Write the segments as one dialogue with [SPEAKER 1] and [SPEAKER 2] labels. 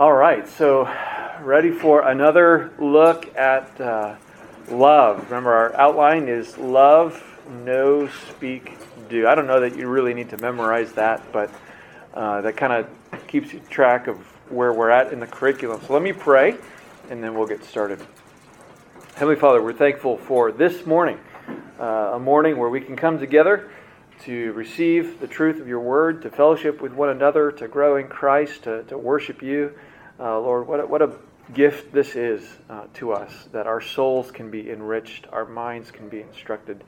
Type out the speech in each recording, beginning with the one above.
[SPEAKER 1] All right, so ready for another look at uh, love. Remember, our outline is love, know, speak, do. I don't know that you really need to memorize that, but uh, that kind of keeps you track of where we're at in the curriculum. So let me pray, and then we'll get started. Heavenly Father, we're thankful for this morning, uh, a morning where we can come together to receive the truth of your word, to fellowship with one another, to grow in Christ, to, to worship you. Uh, Lord, what a, what a gift this is uh, to us that our souls can be enriched, our minds can be instructed,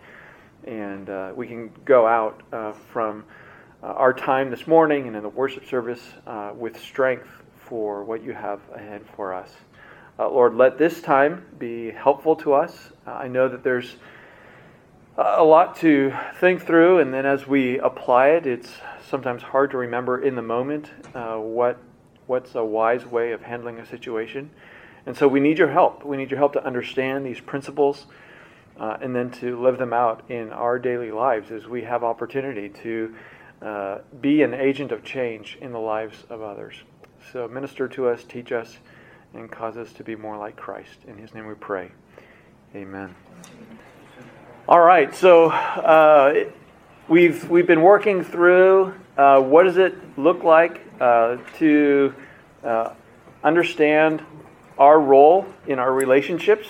[SPEAKER 1] and uh, we can go out uh, from uh, our time this morning and in the worship service uh, with strength for what you have ahead for us. Lord, let this time be helpful to us. I know that there's a lot to think through, and then as we apply it, it's sometimes hard to remember in the moment what what's a wise way of handling a situation. And so we need your help. We need your help to understand these principles uh, and then to live them out in our daily lives as we have opportunity to uh, be an agent of change in the lives of others. So minister to us, teach us, and cause us to be more like Christ. In his name we pray. Amen. All right, so uh, we've, we've been working through uh, what does it look like uh, to uh, understand our role in our relationships.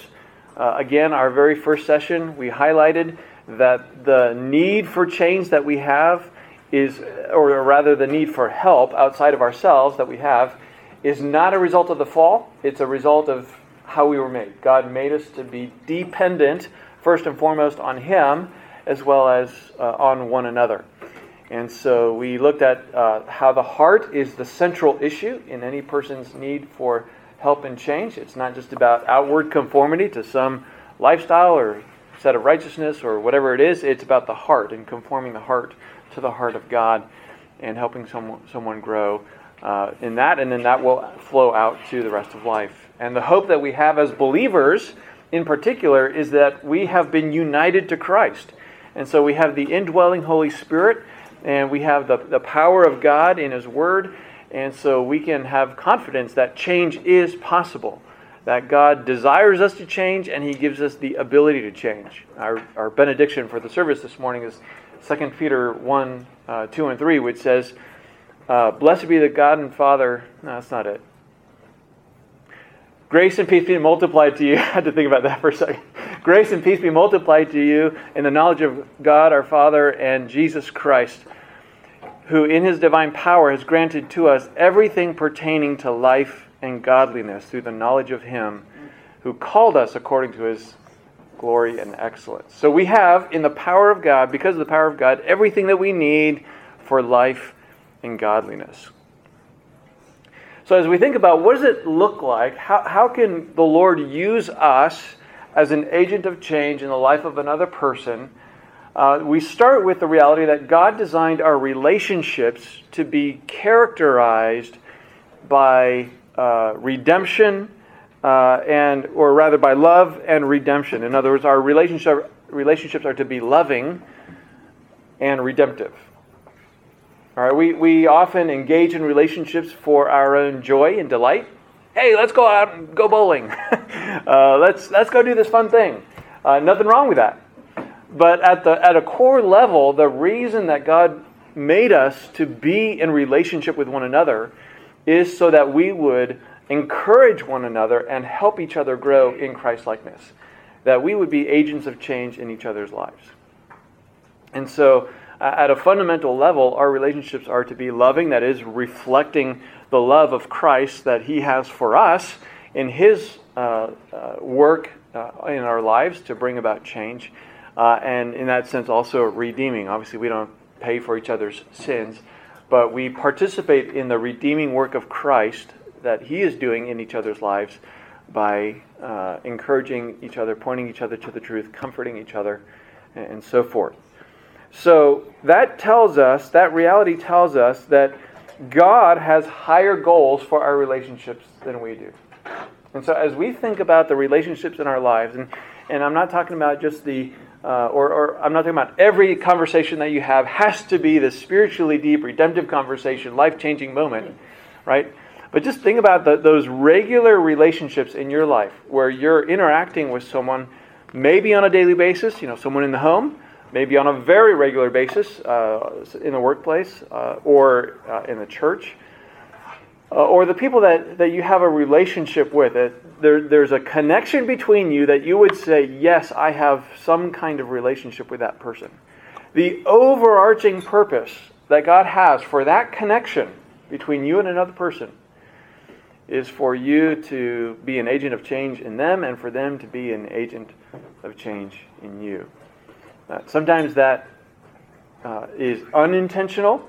[SPEAKER 1] Uh, again, our very first session, we highlighted that the need for change that we have is, or rather, the need for help outside of ourselves that we have, is not a result of the fall. It's a result of how we were made. God made us to be dependent, first and foremost, on Him as well as uh, on one another. And so we looked at uh, how the heart is the central issue in any person's need for help and change. It's not just about outward conformity to some lifestyle or set of righteousness or whatever it is. It's about the heart and conforming the heart to the heart of God and helping someone, someone grow uh, in that. And then that will flow out to the rest of life. And the hope that we have as believers, in particular, is that we have been united to Christ. And so we have the indwelling Holy Spirit and we have the, the power of God in His Word, and so we can have confidence that change is possible, that God desires us to change, and He gives us the ability to change. Our, our benediction for the service this morning is 2 Peter 1 uh, 2 and 3, which says, uh, Blessed be the God and Father. No, that's not it. Grace and peace be multiplied to you. I had to think about that for a second. Grace and peace be multiplied to you in the knowledge of God our Father and Jesus Christ, who in his divine power has granted to us everything pertaining to life and godliness through the knowledge of him who called us according to his glory and excellence. So we have, in the power of God, because of the power of God, everything that we need for life and godliness. So, as we think about what does it look like, how, how can the Lord use us as an agent of change in the life of another person? Uh, we start with the reality that God designed our relationships to be characterized by uh, redemption uh, and, or rather, by love and redemption. In other words, our relationship, relationships are to be loving and redemptive. All right, we, we often engage in relationships for our own joy and delight. Hey, let's go out and go bowling. uh, let's, let's go do this fun thing. Uh, nothing wrong with that. But at, the, at a core level, the reason that God made us to be in relationship with one another is so that we would encourage one another and help each other grow in Christ likeness. That we would be agents of change in each other's lives. And so at a fundamental level, our relationships are to be loving, that is, reflecting the love of Christ that He has for us in His uh, uh, work uh, in our lives to bring about change. Uh, and in that sense, also redeeming. Obviously, we don't pay for each other's sins, but we participate in the redeeming work of Christ that He is doing in each other's lives by uh, encouraging each other, pointing each other to the truth, comforting each other, and so forth. So that tells us, that reality tells us that God has higher goals for our relationships than we do. And so as we think about the relationships in our lives, and, and I'm not talking about just the, uh, or, or I'm not talking about every conversation that you have has to be the spiritually deep, redemptive conversation, life changing moment, right? But just think about the, those regular relationships in your life where you're interacting with someone, maybe on a daily basis, you know, someone in the home, maybe on a very regular basis uh, in the workplace uh, or uh, in the church, uh, or the people that, that you have a relationship with. It, there, there's a connection between you that you would say, Yes, I have some kind of relationship with that person. The overarching purpose that God has for that connection between you and another person is for you to be an agent of change in them and for them to be an agent of change in you. Uh, sometimes that uh, is unintentional,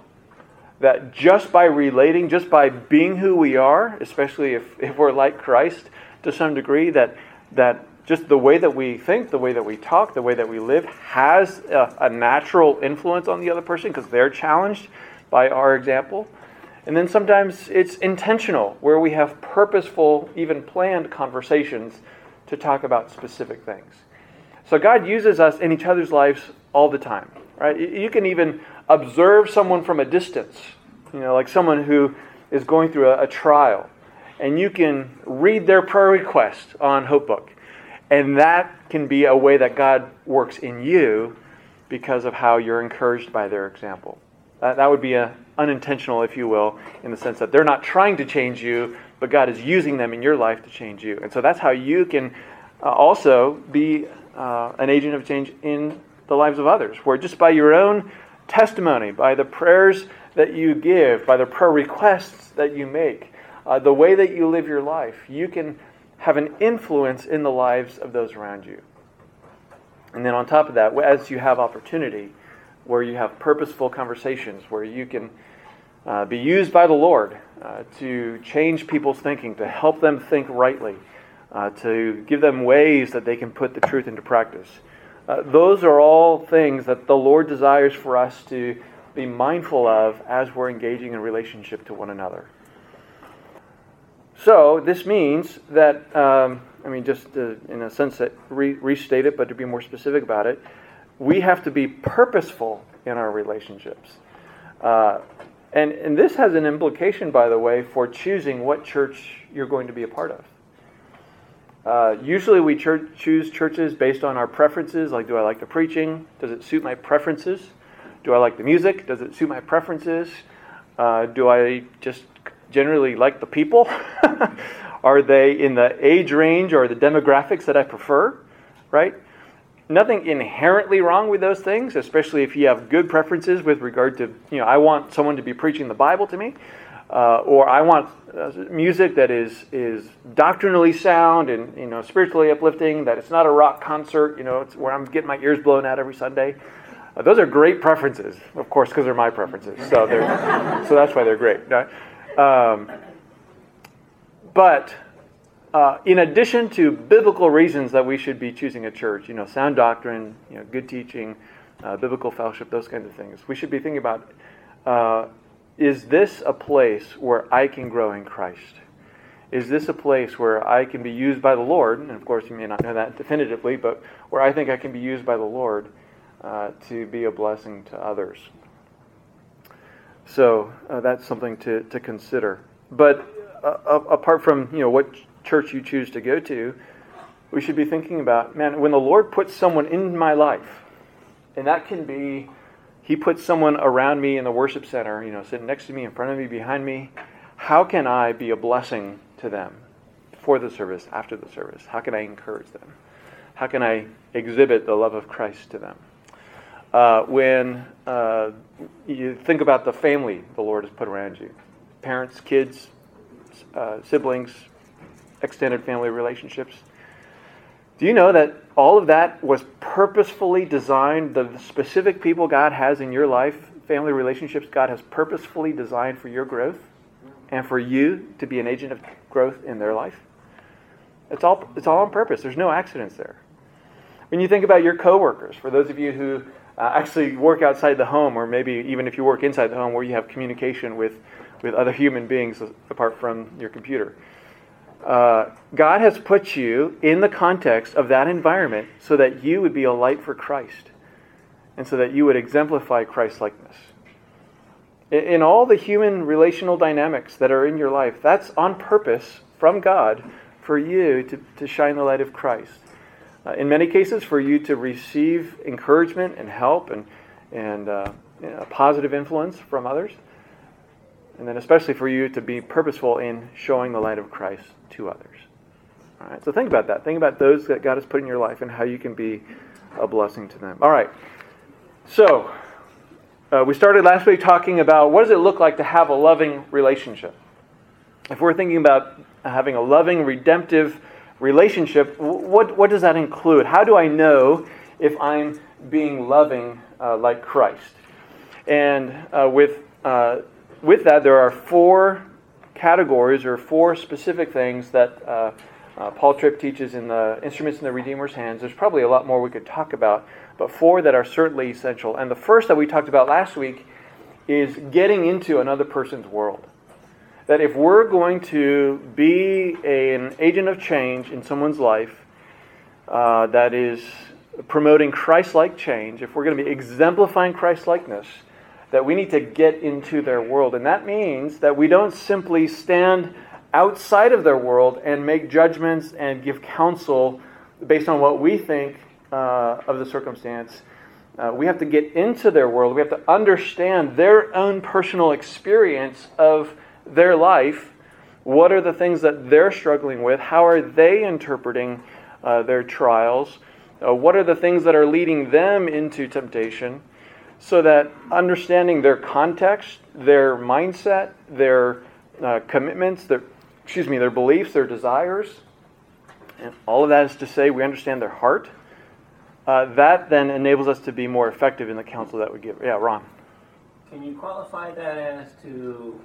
[SPEAKER 1] that just by relating, just by being who we are, especially if, if we're like Christ to some degree, that, that just the way that we think, the way that we talk, the way that we live has a, a natural influence on the other person because they're challenged by our example. And then sometimes it's intentional, where we have purposeful, even planned conversations to talk about specific things. So God uses us in each other's lives all the time, right? You can even observe someone from a distance, you know, like someone who is going through a, a trial, and you can read their prayer request on Hopebook. And that can be a way that God works in you because of how you're encouraged by their example. Uh, that would be a, unintentional, if you will, in the sense that they're not trying to change you, but God is using them in your life to change you. And so that's how you can uh, also be uh, an agent of change in the lives of others, where just by your own testimony, by the prayers that you give, by the prayer requests that you make, uh, the way that you live your life, you can have an influence in the lives of those around you. And then on top of that, as you have opportunity, where you have purposeful conversations, where you can uh, be used by the Lord uh, to change people's thinking, to help them think rightly, uh, to give them ways that they can put the truth into practice. Uh, those are all things that the Lord desires for us to be mindful of as we're engaging in relationship to one another. So, this means that, um, I mean, just to, in a sense that re- restate it, but to be more specific about it, we have to be purposeful in our relationships. Uh, and, and this has an implication, by the way, for choosing what church you're going to be a part of. Uh, usually we choose churches based on our preferences, like do I like the preaching? Does it suit my preferences? Do I like the music? Does it suit my preferences? Uh, do I just generally like the people? Are they in the age range or the demographics that I prefer? Right? nothing inherently wrong with those things, especially if you have good preferences with regard to, you know, I want someone to be preaching the Bible to me, uh, or I want uh, music that is is doctrinally sound and you know spiritually uplifting. That it's not a rock concert, you know, it's where I'm getting my ears blown out every Sunday. Uh, those are great preferences, of course, because they're my preferences. So they're so that's why they're great. Um, but uh, in addition to biblical reasons that we should be choosing a church, you know, sound doctrine, you know, good teaching, uh, biblical fellowship, those kinds of things, we should be thinking about uh, is this a place where I can grow in Christ? Is this a place where I can be used by the Lord? And of course, you may not know that definitively, but where I think I can be used by the Lord uh, to be a blessing to others. So uh, that's something to, to consider. But uh, apart from you know what church you choose to go to, we should be thinking about, man, when the Lord puts someone in my life, and that can be he puts someone around me in the worship center, you know, sitting next to me, in front of me, behind me. How can I be a blessing to them for the service, after the service? How can I encourage them? How can I exhibit the love of Christ to them? Uh, when uh, you think about the family the Lord has put around you parents, kids, uh, siblings, extended family relationships. Do you know that all of that was purposefully designed? The specific people God has in your life, family relationships, God has purposefully designed for your growth and for you to be an agent of growth in their life. It's all, it's all on purpose. There's no accidents there. When you think about your coworkers, for those of you who uh, actually work outside the home, or maybe even if you work inside the home where you have communication with, with other human beings apart from your computer, uh, God has put you in the context of that environment so that you would be a light for Christ and so that you would exemplify Christ likeness. in all the human relational dynamics that are in your life, that's on purpose from God for you to, to shine the light of Christ. Uh, in many cases, for you to receive encouragement and help and, and uh, a positive influence from others. And then, especially for you to be purposeful in showing the light of Christ to others. All right, so think about that. Think about those that God has put in your life and how you can be a blessing to them. All right, so uh, we started last week talking about what does it look like to have a loving relationship. If we're thinking about having a loving, redemptive relationship, what, what does that include? How do I know if I'm being loving uh, like Christ? And uh, with, uh, with that, there are four categories or four specific things that uh, uh, Paul Tripp teaches in the Instruments in the Redeemer's Hands. There's probably a lot more we could talk about, but four that are certainly essential. And the first that we talked about last week is getting into another person's world. That if we're going to be a, an agent of change in someone's life uh, that is promoting Christ like change, if we're going to be exemplifying Christ likeness, that we need to get into their world. And that means that we don't simply stand outside of their world and make judgments and give counsel based on what we think uh, of the circumstance. Uh, we have to get into their world. We have to understand their own personal experience of their life. What are the things that they're struggling with? How are they interpreting uh, their trials? Uh, what are the things that are leading them into temptation? So that understanding their context, their mindset, their uh, commitments, their excuse me, their beliefs, their desires, and all of that is to say we understand their heart. Uh, that then enables us to be more effective in the counsel that we give. Yeah, Ron.
[SPEAKER 2] Can you qualify that as to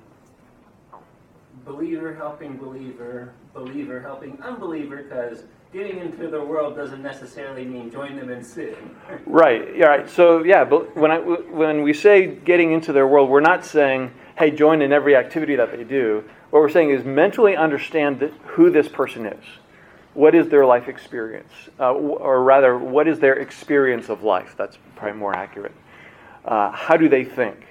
[SPEAKER 2] believer helping believer, believer helping unbeliever? Because getting into the world doesn't necessarily mean join them in sin.
[SPEAKER 1] right. Yeah. Right. So yeah, but when I when we say getting into their world, we're not saying hey join in every activity that they do. What we're saying is mentally understand who this person is. What is their life experience? Uh, or rather, what is their experience of life? That's probably more accurate. Uh, how do they think?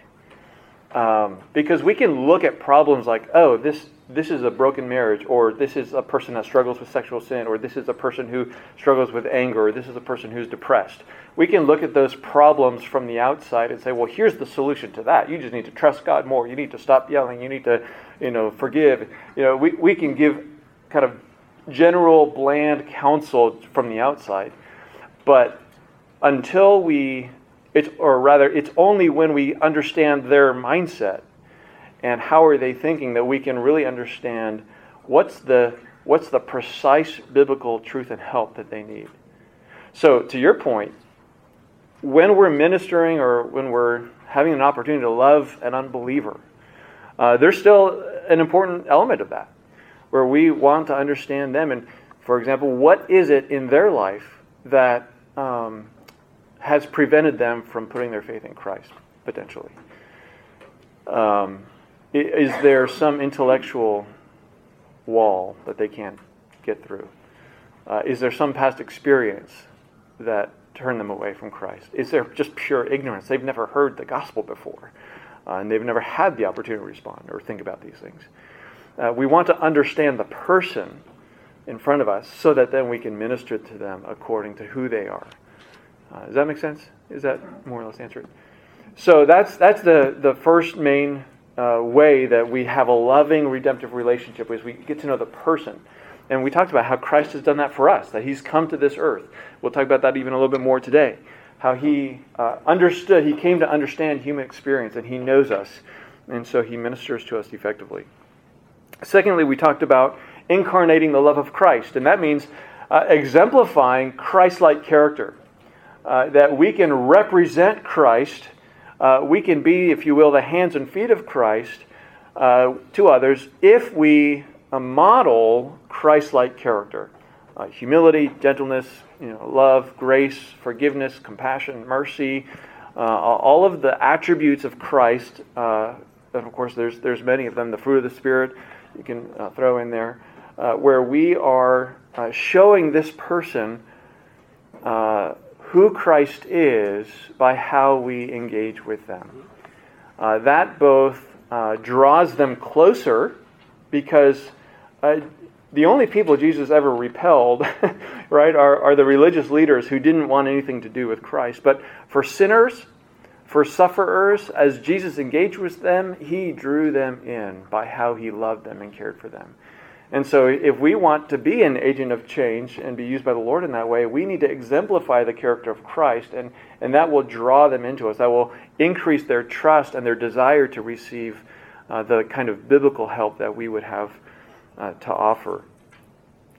[SPEAKER 1] Um, because we can look at problems like, oh, this, this is a broken marriage, or this is a person that struggles with sexual sin, or this is a person who struggles with anger, or this is a person who's depressed. We can look at those problems from the outside and say, well, here's the solution to that. You just need to trust God more. You need to stop yelling. You need to you know, forgive. You know, we, we can give kind of general, bland counsel from the outside, but until we, it's, or rather, it's only when we understand their mindset and how are they thinking that we can really understand what's the, what's the precise biblical truth and help that they need. So, to your point, when we're ministering or when we're having an opportunity to love an unbeliever, uh, there's still an important element of that, where we want to understand them. And, for example, what is it in their life that um, has prevented them from putting their faith in Christ, potentially? Um, is there some intellectual wall that they can't get through? Uh, is there some past experience that turned them away from Christ? Is there just pure ignorance? They've never heard the gospel before uh, and they've never had the opportunity to respond or think about these things. Uh, we want to understand the person in front of us so that then we can minister to them according to who they are. Uh, does that make sense? Is that more or less answered? So that's that's the the first main uh, way that we have a loving redemptive relationship is we get to know the person. And we talked about how Christ has done that for us, that he's come to this earth. We'll talk about that even a little bit more today how he uh, understood, he came to understand human experience, and he knows us, and so he ministers to us effectively. Secondly, we talked about incarnating the love of Christ, and that means uh, exemplifying Christ like character. Uh, that we can represent Christ, uh, we can be, if you will, the hands and feet of Christ uh, to others if we uh, model Christ like character humility, gentleness, you know, love, grace, forgiveness, compassion, mercy, uh, all of the attributes of Christ. Uh, and of course, there's there's many of them. The fruit of the Spirit, you can uh, throw in there, uh, where we are uh, showing this person uh, who Christ is by how we engage with them. uh, that both uh, draws them closer because uh, the only people Jesus ever repelled, right, are, are the religious leaders who didn't want anything to do with Christ. But for sinners, for sufferers, as Jesus engaged with them, he drew them in by how he loved them and cared for them. And so, if we want to be an agent of change and be used by the Lord in that way, we need to exemplify the character of Christ, and, and that will draw them into us. That will increase their trust and their desire to receive uh, the kind of biblical help that we would have uh, to offer.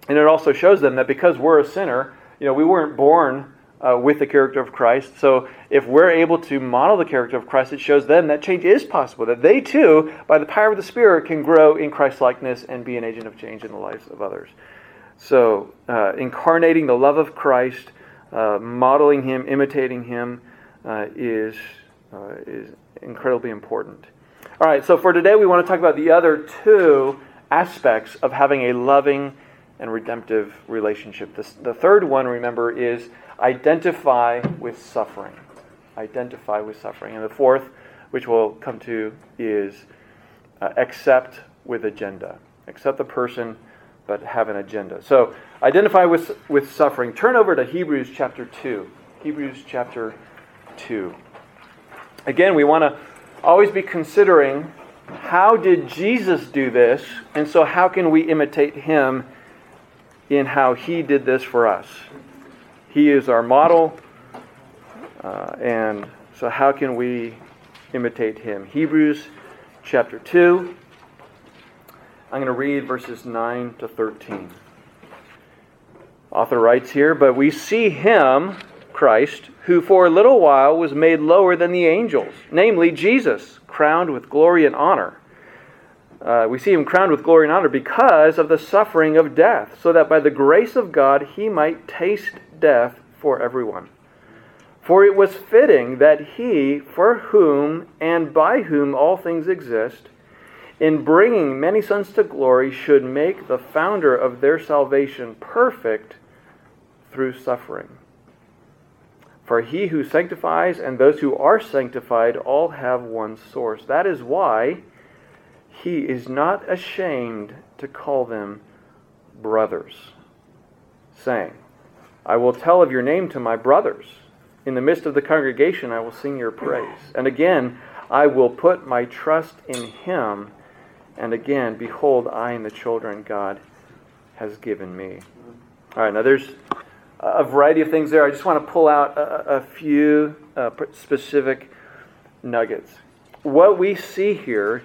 [SPEAKER 1] And it also shows them that because we're a sinner, you know, we weren't born uh, with the character of Christ. So if we're able to model the character of Christ, it shows them that change is possible, that they too, by the power of the Spirit, can grow in Christ likeness and be an agent of change in the lives of others. So, uh, incarnating the love of Christ, uh, modeling Him, imitating Him, uh, is, uh, is incredibly important. All right, so for today, we want to talk about the other two aspects of having a loving and redemptive relationship. The third one, remember, is identify with suffering. Identify with suffering. And the fourth, which we'll come to, is uh, accept with agenda. Accept the person, but have an agenda. So, identify with, with suffering. Turn over to Hebrews chapter 2. Hebrews chapter 2. Again, we want to always be considering how did Jesus do this, and so how can we imitate him in how he did this for us? He is our model, uh, and so how can we imitate him? Hebrews chapter 2. I'm going to read verses 9 to 13. Author writes here, But we see him, Christ, who for a little while was made lower than the angels, namely Jesus, crowned with glory and honor. Uh, we see him crowned with glory and honor because of the suffering of death, so that by the grace of God he might taste death for everyone. For it was fitting that he, for whom and by whom all things exist, in bringing many sons to glory, should make the founder of their salvation perfect through suffering. For he who sanctifies and those who are sanctified all have one source. That is why he is not ashamed to call them brothers, saying, I will tell of your name to my brothers. In the midst of the congregation, I will sing your praise. And again, I will put my trust in him. And again, behold, I and the children God has given me. All right, now there's a variety of things there. I just want to pull out a, a few uh, specific nuggets. What we see here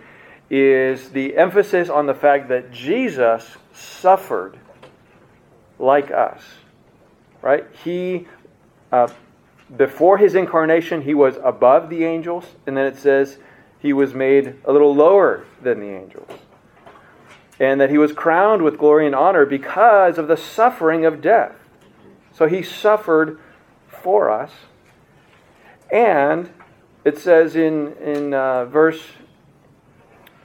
[SPEAKER 1] is the emphasis on the fact that Jesus suffered like us right? He, uh, before his incarnation, he was above the angels, and then it says he was made a little lower than the angels. And that he was crowned with glory and honor because of the suffering of death. So he suffered for us. And it says in, in uh, verse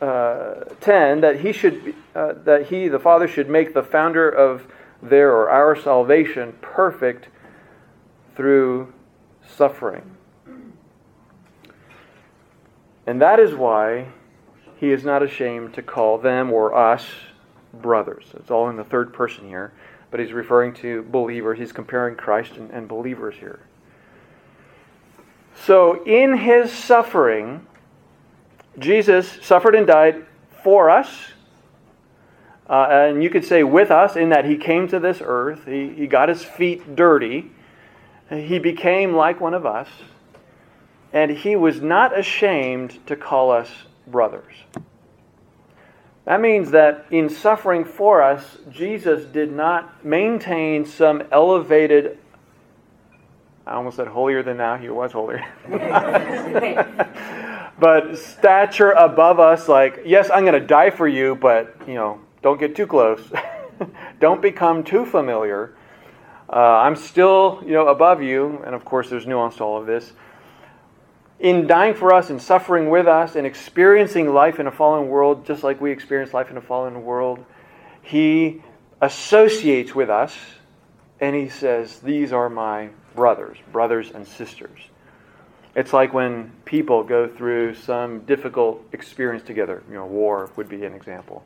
[SPEAKER 1] uh, 10 that he should uh, that he the father should make the founder of their or our salvation perfect through suffering. And that is why he is not ashamed to call them or us brothers. It's all in the third person here, but he's referring to believers. He's comparing Christ and, and believers here. So, in his suffering, Jesus suffered and died for us uh, and you could say with us in that he came to this earth, he, he got his feet dirty, he became like one of us, and he was not ashamed to call us brothers. That means that in suffering for us, Jesus did not maintain some elevated, I almost said holier than thou, he was holier. but stature above us, like, yes, I'm going to die for you, but, you know, don't get too close. Don't become too familiar. Uh, I'm still, you know, above you, and of course, there's nuance to all of this. In dying for us and suffering with us and experiencing life in a fallen world, just like we experience life in a fallen world, He associates with us and He says, These are my brothers, brothers and sisters. It's like when people go through some difficult experience together. You know, war would be an example.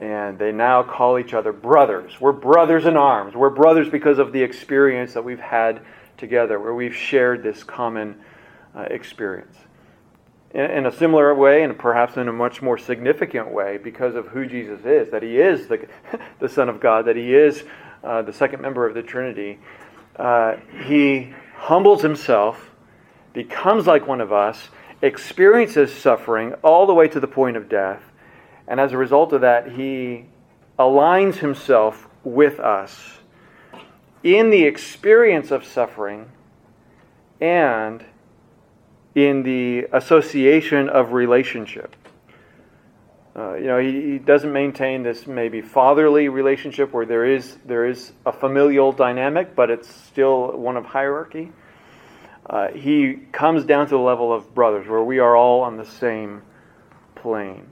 [SPEAKER 1] And they now call each other brothers. We're brothers in arms. We're brothers because of the experience that we've had together, where we've shared this common uh, experience. In, in, a similar way, and perhaps in a much more significant way, because of who Jesus is, that he is the, the Son of God, that he is uh, the second member of the Trinity, uh, he humbles himself, becomes like one of us, experiences suffering all the way to the point of death, and as a result of that, he aligns himself with us in the experience of suffering and in the association of relationship. Uh, you know, he, he, doesn't maintain this maybe fatherly relationship where there is there is a familial dynamic, but it's still one of hierarchy. Uh, he comes down to the level of brothers, where we are all on the same plane.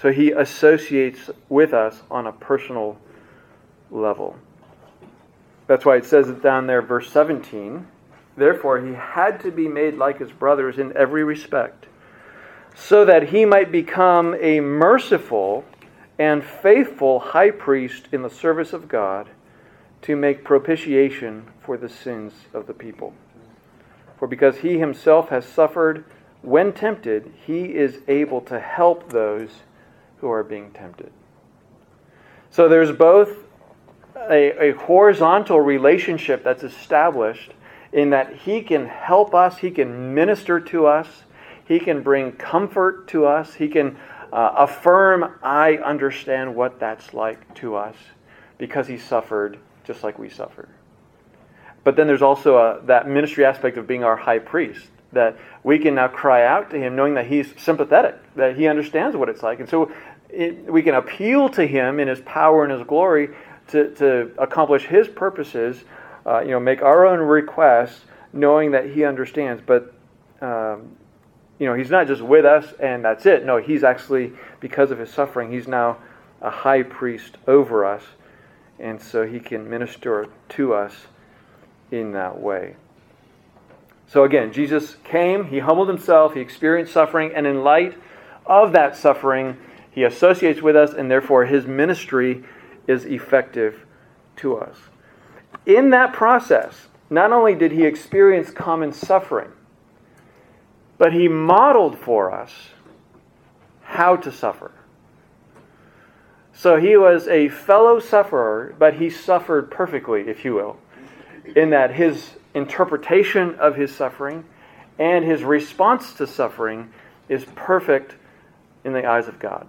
[SPEAKER 1] So he associates with us on a personal level. That's why it says it down there, verse 17. Therefore, he had to be made like his brothers in every respect so that he might become a merciful and faithful high priest in the service of God to make propitiation for the sins of the people. For because he himself has suffered when tempted, he is able to help those who are being tempted. So there's both a, a horizontal relationship that's established in that he can help us, he can minister to us he can bring comfort to us. He can uh, affirm, I understand what that's like to us because he suffered just like we suffered. But then there's also a, that ministry aspect of being our high priest, that we can now cry out to him knowing that he's sympathetic, that he understands what it's like. And so it, we can appeal to him in his power and his glory to, to accomplish his purposes, uh, you know, make our own requests, knowing that he understands. But um, you know, he's not just with us and that's it. No, he's actually, because of his suffering, he's now a high priest over us. And so he can minister to us in that way. So again, Jesus came, he humbled himself, he experienced suffering, and in light of that suffering, he associates with us, and therefore his ministry is effective to us. In that process, not only did he experience common suffering, but he modeled for us how to suffer. So he was a fellow sufferer, but he suffered perfectly, if you will, in that his interpretation of his suffering and his response to suffering is perfect in the eyes of God.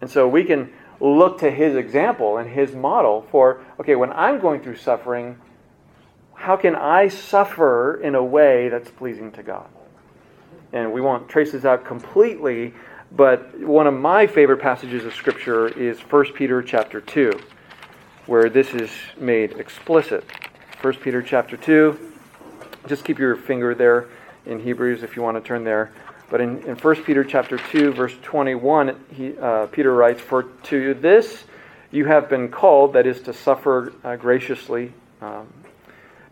[SPEAKER 1] And so we can look to his example and his model for okay, when I'm going through suffering, how can I suffer in a way that's pleasing to God? and we won't trace this out completely, but one of my favorite passages of Scripture is 1 Peter chapter 2, where this is made explicit. 1 Peter chapter 2, just keep your finger there in Hebrews if you want to turn there. But in, in 1 Peter chapter 2, verse 21, he, uh, Peter writes, For to this you have been called, that is, to suffer uh, graciously um,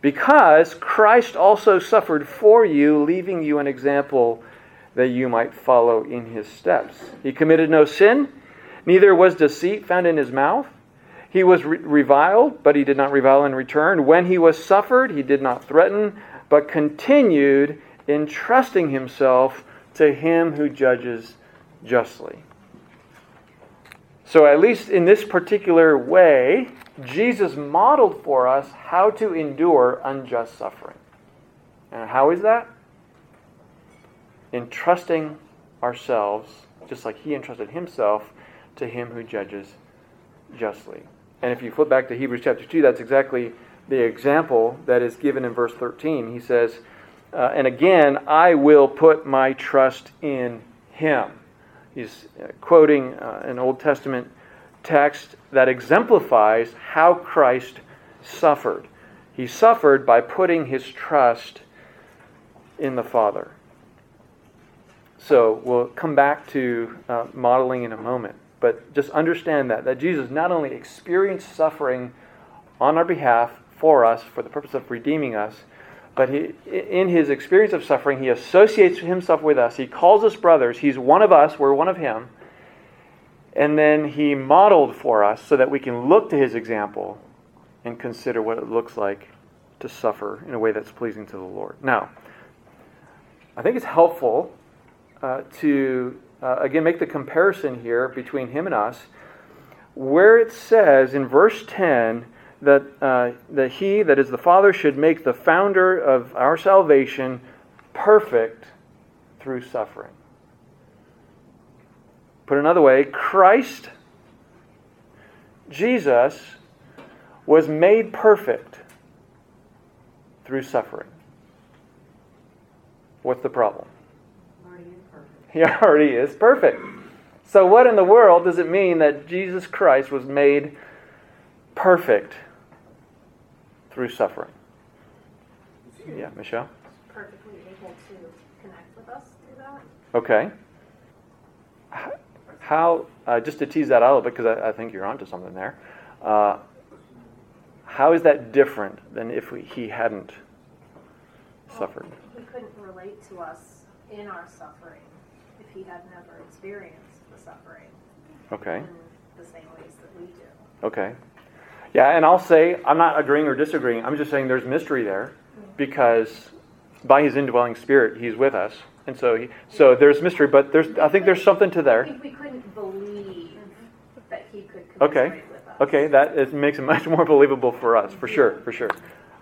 [SPEAKER 1] because Christ also suffered for you, leaving you an example that you might follow in his steps. He committed no sin, neither was deceit found in his mouth. He was re- reviled, but he did not revile in return. When he was suffered, he did not threaten, but continued entrusting himself to him who judges justly. So, at least in this particular way, Jesus modeled for us how to endure unjust suffering. And how is that? Entrusting ourselves, just like he entrusted himself, to him who judges justly. And if you flip back to Hebrews chapter 2, that's exactly the example that is given in verse 13. He says, uh, And again, I will put my trust in him. He's uh, quoting uh, an Old Testament text that exemplifies how Christ suffered. He suffered by putting his trust in the Father. So we'll come back to uh, modeling in a moment. But just understand that, that Jesus not only experienced suffering on our behalf for us for the purpose of redeeming us, but he, in his experience of suffering, he associates himself with us. He calls us brothers. He's one of us, we're one of him. And then he modeled for us so that we can look to his example and consider what it looks like to suffer in a way that's pleasing to the Lord. Now, I think it's helpful uh, to, uh, again, make the comparison here between him and us, where it says in verse 10 that, uh, that he, that is the Father, should make the founder of our salvation perfect through suffering. Put another way, Christ, Jesus, was made perfect through suffering. What's the problem? He already is perfect. So, what in the world does it mean that Jesus Christ was made perfect through suffering? Yeah, Michelle?
[SPEAKER 3] Perfectly able to connect with us through that.
[SPEAKER 1] Okay. How, uh, just to tease that out a little bit, because I, I, think you're onto something there. Uh, how is that different than if we, he hadn't well, suffered?
[SPEAKER 3] He couldn't relate to us in our suffering if he had never experienced the suffering.
[SPEAKER 1] Okay.
[SPEAKER 3] In the same ways that we do.
[SPEAKER 1] Okay. Yeah, and I'll say, I'm not agreeing or disagreeing. I'm just saying there's mystery there because by his indwelling spirit, he's with us. And so, he, so there's mystery, but there's, I think there's something to there.
[SPEAKER 3] We, we couldn't believe that he could
[SPEAKER 1] okay. Okay, that is, makes it much more believable for us, for sure, for sure.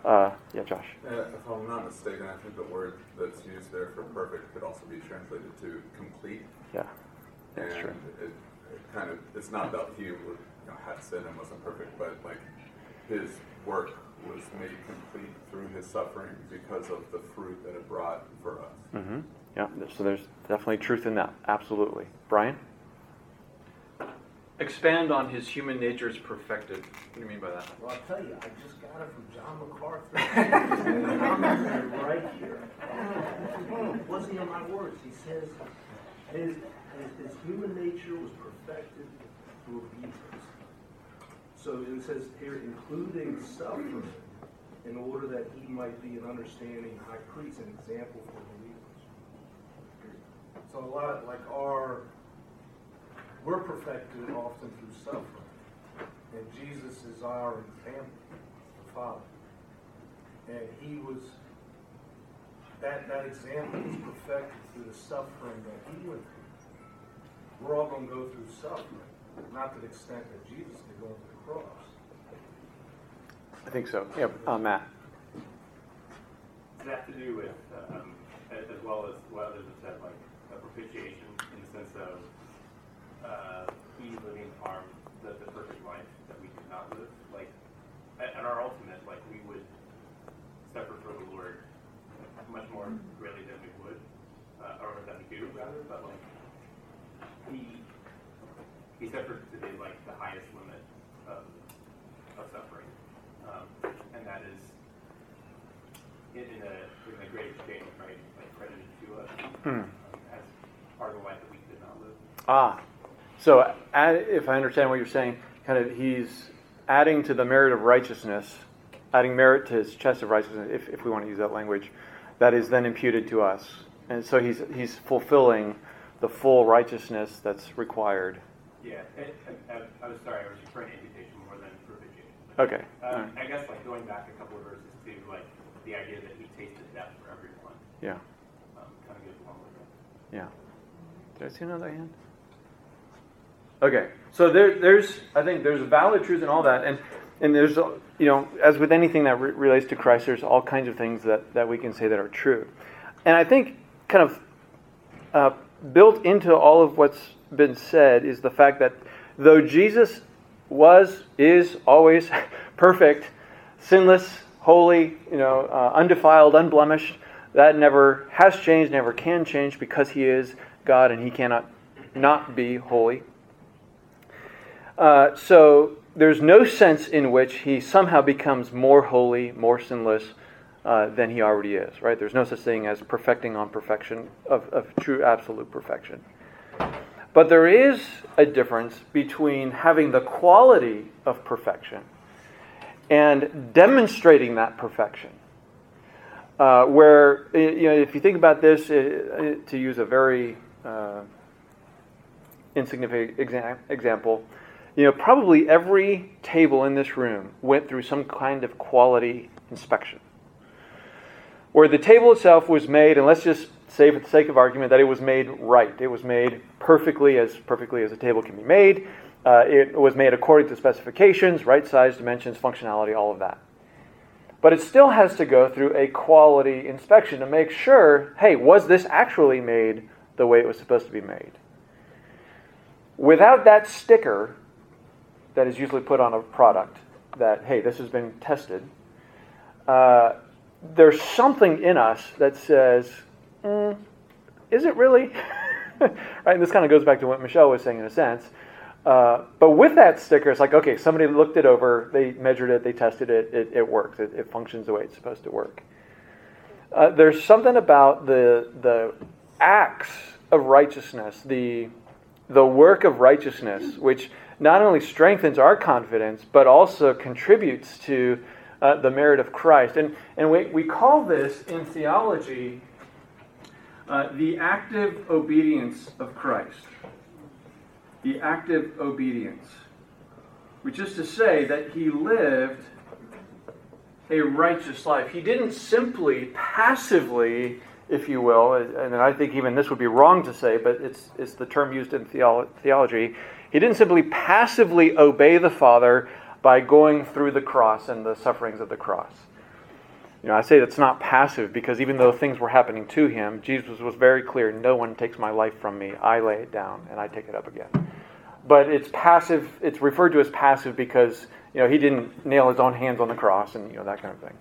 [SPEAKER 1] Uh, yeah, Josh.
[SPEAKER 4] Uh, if I'm not mistaken, I think the word that's used there for perfect could also be translated to complete.
[SPEAKER 1] Yeah, that's
[SPEAKER 4] and
[SPEAKER 1] true.
[SPEAKER 4] It, it, kind of, it's not about he you know, had sin and wasn't perfect, but like his work was made complete through his suffering because of the fruit that it brought for us.
[SPEAKER 1] Mm-hmm. Yeah, so there's definitely truth in that. Absolutely. Brian?
[SPEAKER 5] Expand on his human nature is perfected. What do you mean by that?
[SPEAKER 6] Well, I'll tell you, I just got it from John MacArthur. right here. It wasn't in my words. He says his, his, his human nature was perfected through obedience. So it says here, including suffering, in order that he might be an understanding high priest, an example for believers. So a lot like our we're perfected often through suffering. And Jesus is our example, the Father. And he was, that, that example was perfected through the suffering that he went through. We're all going to go through suffering, not to the extent that Jesus did go the cross.
[SPEAKER 1] I think so. Yeah, uh, Matt.
[SPEAKER 7] Does that have to do with, um, as well as what others have said, like a propitiation in the sense of uh, he's living our the, the perfect life that we could not live. Like at, at our ultimate, like we would suffer for the Lord much more greatly than we would, uh, or than we do rather. But like he he suffered to the like the highest limit of of suffering, um, and that is in, in a in a great exchange, right? Like credited to us hmm. um, as part of the life that we could not live.
[SPEAKER 1] Ah, so, if I understand what you're saying, kind of he's adding to the merit of righteousness, adding merit to his chest of righteousness, if, if we want to use that language, that is then imputed to us. And so he's, he's fulfilling the full righteousness that's required.
[SPEAKER 7] Yeah, I, I, I was sorry, I was referring to imputation more than propitiation.
[SPEAKER 1] Okay.
[SPEAKER 7] Um, right. I guess like going back a couple of verses the idea that he tasted death for everyone.
[SPEAKER 1] Yeah.
[SPEAKER 7] Um, kind of goes along with
[SPEAKER 1] it. Yeah. Did I see another hand? Okay, so there, there's, I think there's valid truth in all that, and and there's, you know, as with anything that re- relates to Christ, there's all kinds of things that that we can say that are true, and I think kind of uh, built into all of what's been said is the fact that though Jesus was, is always perfect, sinless, holy, you know, uh, undefiled, unblemished, that never has changed, never can change because he is God and he cannot not be holy. Uh, so there's no sense in which he somehow becomes more holy, more sinless uh, than he already is, right? There's no such thing as perfecting on perfection, of, of true absolute perfection. But there is a difference between having the quality of perfection and demonstrating that perfection. uh, where, you know, if you think about this, uh, uh, to use a very uh, insignificant exa- example, you know, probably every table in this room went through some kind of quality inspection. Where the table itself was made, and let's just say for the sake of argument that it was made right. It was made perfectly, as perfectly as a table can be made. Uh, it was made according to specifications, right size, dimensions, functionality, all of that. But it still has to go through a quality inspection to make sure hey, was this actually made the way it was supposed to be made? Without that sticker that is usually put on a product that, hey, this has been tested, uh, there's something in us that says, mm, is it really? right? And this kind of goes back to what Michelle was saying in a sense. Uh, but with that sticker, it's like, okay, somebody looked it over, they measured it, they tested it, it, it works, it, it, functions the way it's supposed to work. Uh, there's something about the, the acts of righteousness, the, the work of righteousness, which not only strengthens our confidence, but also contributes to uh, the merit of Christ. And, and we, we call this in theology uh, the active obedience of Christ the active obedience, which is to say that he lived a righteous life. He didn't simply passively, if you will, and I think even this would be wrong to say, but it's, it's the term used in theology. He didn't simply passively obey the Father by going through the cross and the sufferings of the cross. You know, I say that's not passive because even though things were happening to him, Jesus was very clear no one takes my life from me. I lay it down and I take it up again. But it's passive, it's referred to as passive because, you know, he didn't nail his own hands on the cross and, you know, that kind of thing.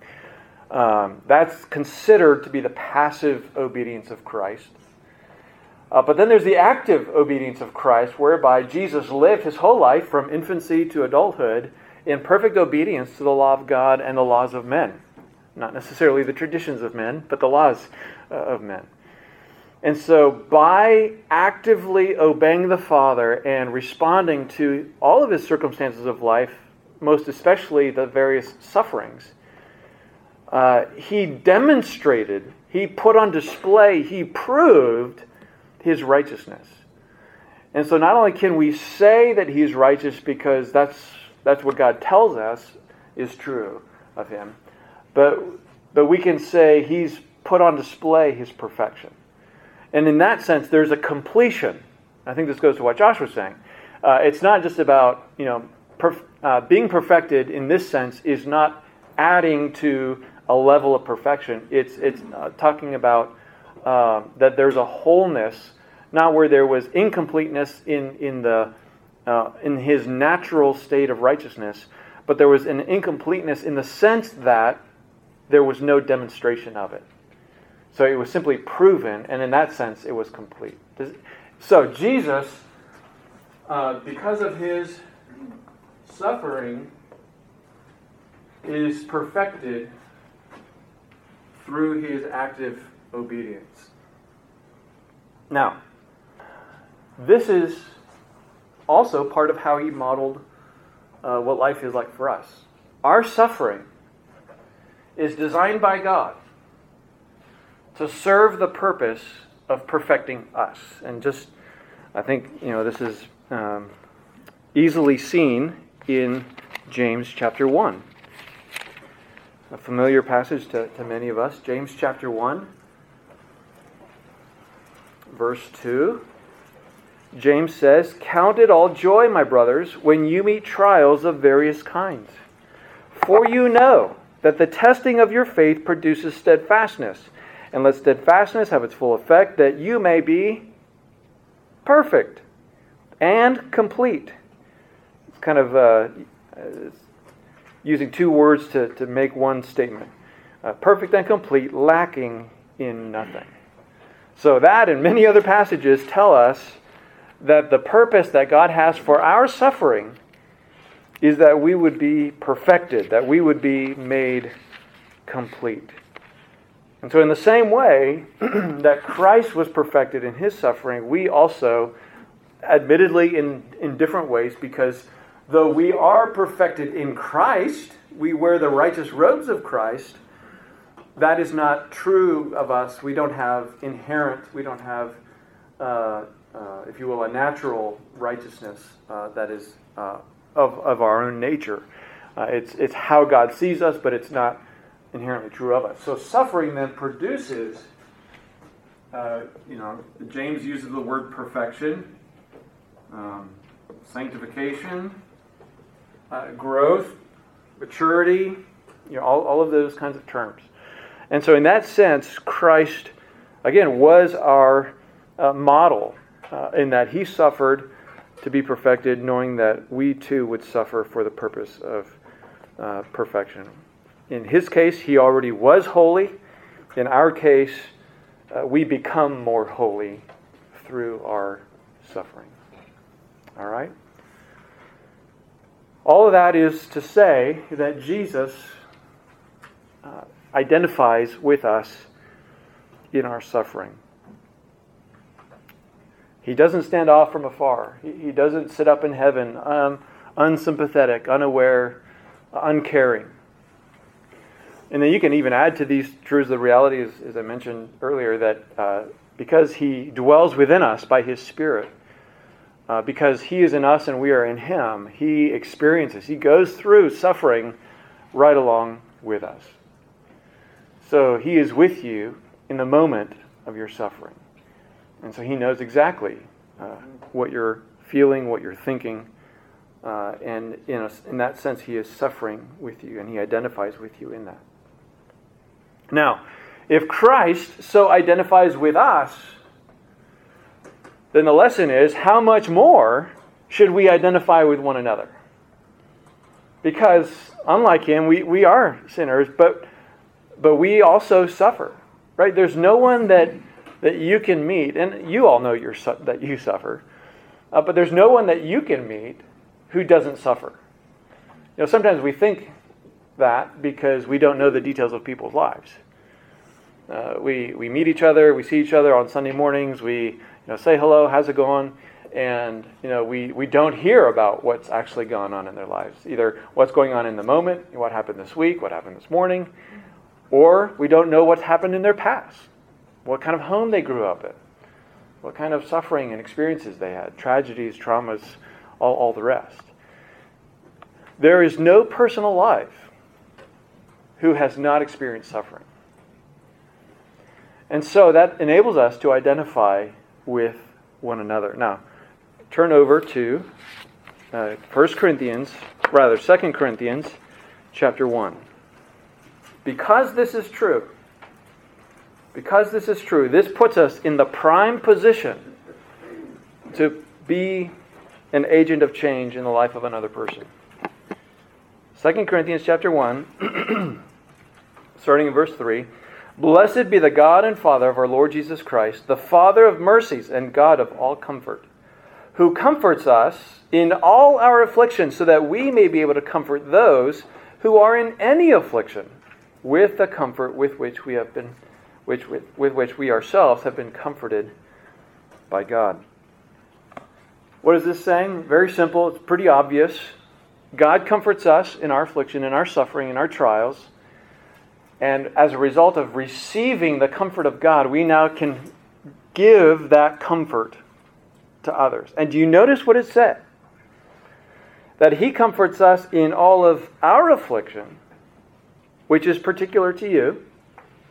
[SPEAKER 1] Um, that's considered to be the passive obedience of Christ. Uh, but then there's the active obedience of Christ, whereby Jesus lived his whole life from infancy to adulthood in perfect obedience to the law of God and the laws of men. Not necessarily the traditions of men, but the laws uh, of men. And so, by actively obeying the Father and responding to all of his circumstances of life, most especially the various sufferings, uh, he demonstrated, he put on display, he proved his righteousness. And so, not only can we say that he's righteous because that's, that's what God tells us is true of him, but, but we can say he's put on display his perfection. And in that sense, there's a completion. I think this goes to what Josh was saying. Uh, it's not just about, you know, perf- uh, being perfected in this sense is not adding to a level of perfection. It's, it's uh, talking about uh, that there's a wholeness, not where there was incompleteness in, in, the, uh, in his natural state of righteousness, but there was an incompleteness in the sense that there was no demonstration of it. So it was simply proven, and in that sense, it was complete. So Jesus, uh, because of his suffering, is perfected through his active obedience. Now, this is also part of how he modeled uh, what life is like for us. Our suffering is designed by God to serve the purpose of perfecting us. And just, I think, you know, this is um, easily seen in James chapter 1. A familiar passage to, to many of us. James chapter 1, verse 2. James says, Count it all joy, my brothers, when you meet trials of various kinds. For you know that the testing of your faith produces steadfastness and let steadfastness have its full effect, that you may be perfect and complete. It's kind of uh, using two words to, to make one statement uh, perfect and complete, lacking in nothing. So, that and many other passages tell us that the purpose that God has for our suffering is that we would be perfected, that we would be made complete. And so, in the same way that Christ was perfected in his suffering, we also, admittedly in, in different ways, because though we are perfected in Christ, we wear the righteous robes of Christ, that is not true of us. We don't have inherent, we don't have, uh, uh, if you will, a natural righteousness uh, that is uh, of, of our own nature. Uh, it's, it's how God sees us, but it's not inherently true of us. So suffering then produces, uh, you know, James uses the word perfection, um, sanctification, growth, maturity, you know, all, all of those kinds of terms. And so, in that sense, Christ, again, was our uh, model uh, in that he suffered to be perfected, knowing that we too would suffer for the purpose of uh, perfection. In his case, he already was holy. In our case, uh, we become more holy through our suffering. All right? All of that is to say that Jesus uh, identifies with us in our suffering. He doesn't stand off from afar. He, he doesn't sit up in heaven um, unsympathetic, unaware, uncaring. And then you can even add to these truths the reality, as, as I mentioned earlier, that uh, because He dwells within us by His Spirit, uh, because He is in us and we are in Him, He experiences, He goes through suffering right along with us. So He is with you in the moment of your suffering. And so He knows exactly uh, what you're feeling, what you're thinking. Uh, and in, a, in that sense, He is suffering with you, and He identifies with you in that. Now, if Christ so identifies with us, then the lesson is how much more should we identify with one another? Because, unlike Him, we, we are sinners, but but we also suffer, right? There's no one that, that you can meet, and you all know you're su- that you suffer, uh, but there's no one that you can meet who doesn't suffer. You know, sometimes we think that because we don't know the details of people's lives. Uh, we, we meet each other, we see each other on Sunday mornings, we you know, say hello, how's it going? And you know, we, we don't hear about what's actually going on in their lives. Either what's going on in the moment, what happened this week, what happened this morning, or we don't know what's happened in their past, what kind of home they grew up in, what kind of suffering and experiences they had, tragedies, traumas, all, all the rest. There is no personal alive who has not experienced suffering. And so that enables us to identify with one another. Now, turn over to uh, 1 Corinthians, rather 2 Corinthians chapter 1. Because this is true, because this is true, this puts us in the prime position to be an agent of change in the life of another person. 2 Corinthians chapter 1, starting in verse 3. Blessed be the God and Father of our Lord Jesus Christ, the Father of mercies and God of all comfort, who comforts us in all our afflictions, so that we may be able to comfort those who are in any affliction with the comfort with which we have been which with, with which we ourselves have been comforted by God. What is this saying? Very simple, it's pretty obvious. God comforts us in our affliction, in our suffering, in our trials. And as a result of receiving the comfort of God, we now can give that comfort to others. And do you notice what it said? That He comforts us in all of our affliction which is particular to you.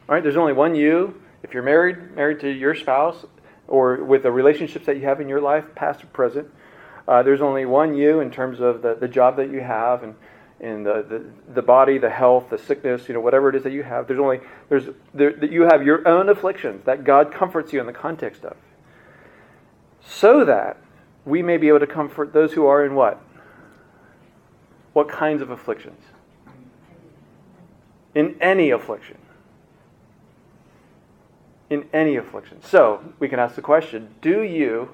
[SPEAKER 1] All right, there's only one you. If you're married, married to your spouse, or with the relationships that you have in your life, past or present, uh, there's only one you in terms of the, the job that you have and, and the, the, the body, the health, the sickness, you know, whatever it is that you have. There's only, there's, there, you have your own afflictions that God comforts you in the context of. So that we may be able to comfort those who are in what? What kinds of afflictions? in any affliction. In any affliction. So, we can ask the question do you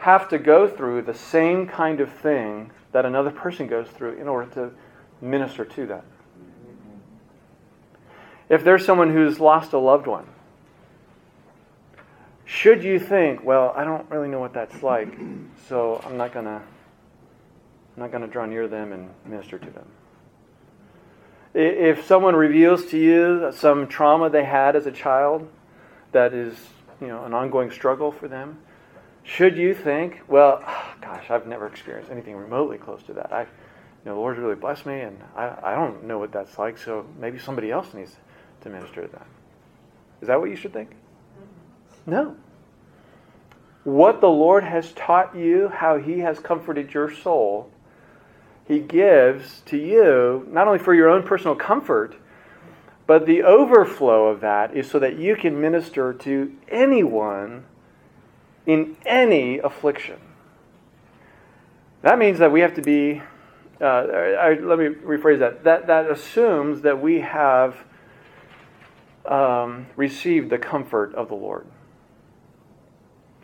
[SPEAKER 1] have to go through the same kind of thing that another person goes through in order to minister to them? If there's someone who's lost a loved one, should you think, well, I don't really know what that's like, so I'm not gonna I'm not gonna draw near them and minister to them? If someone reveals to you some trauma they had as a child that is, you know, an ongoing struggle for them, should you think, well, gosh, I've never experienced anything remotely close to that. I, you know, the Lord's really blessed me, and I, I don't know what that's like, so maybe somebody else needs to minister to that. Is that what you should think? Mm-hmm. No. What the Lord has taught you, how He has comforted your soul, He gives to you, not only for your own personal comfort, but the overflow of that is so that you can minister to anyone in any affliction. That means that we have to be, uh, I, let me rephrase that. that. That assumes that we have um, received the comfort of the Lord.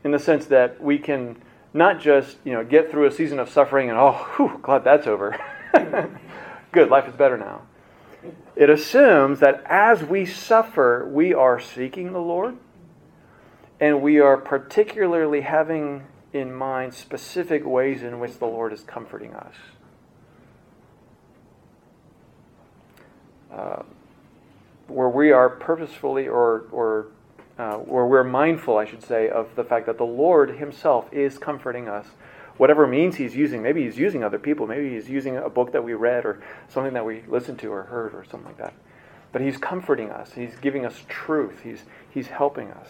[SPEAKER 1] In the sense that we can not just you know get through a season of suffering and oh, whew, glad that's over. Good, life is better now. It assumes that as we suffer, we are seeking the Lord and we are particularly having in mind specific ways in which the Lord is comforting us. Uh, where we are purposefully or, or uh, where we're mindful, I should say, of the fact that the Lord Himself is comforting us. Whatever means He's using, maybe He's using other people, maybe He's using a book that we read or something that we listened to or heard or something like that. But He's comforting us, He's giving us truth, He's, he's helping us.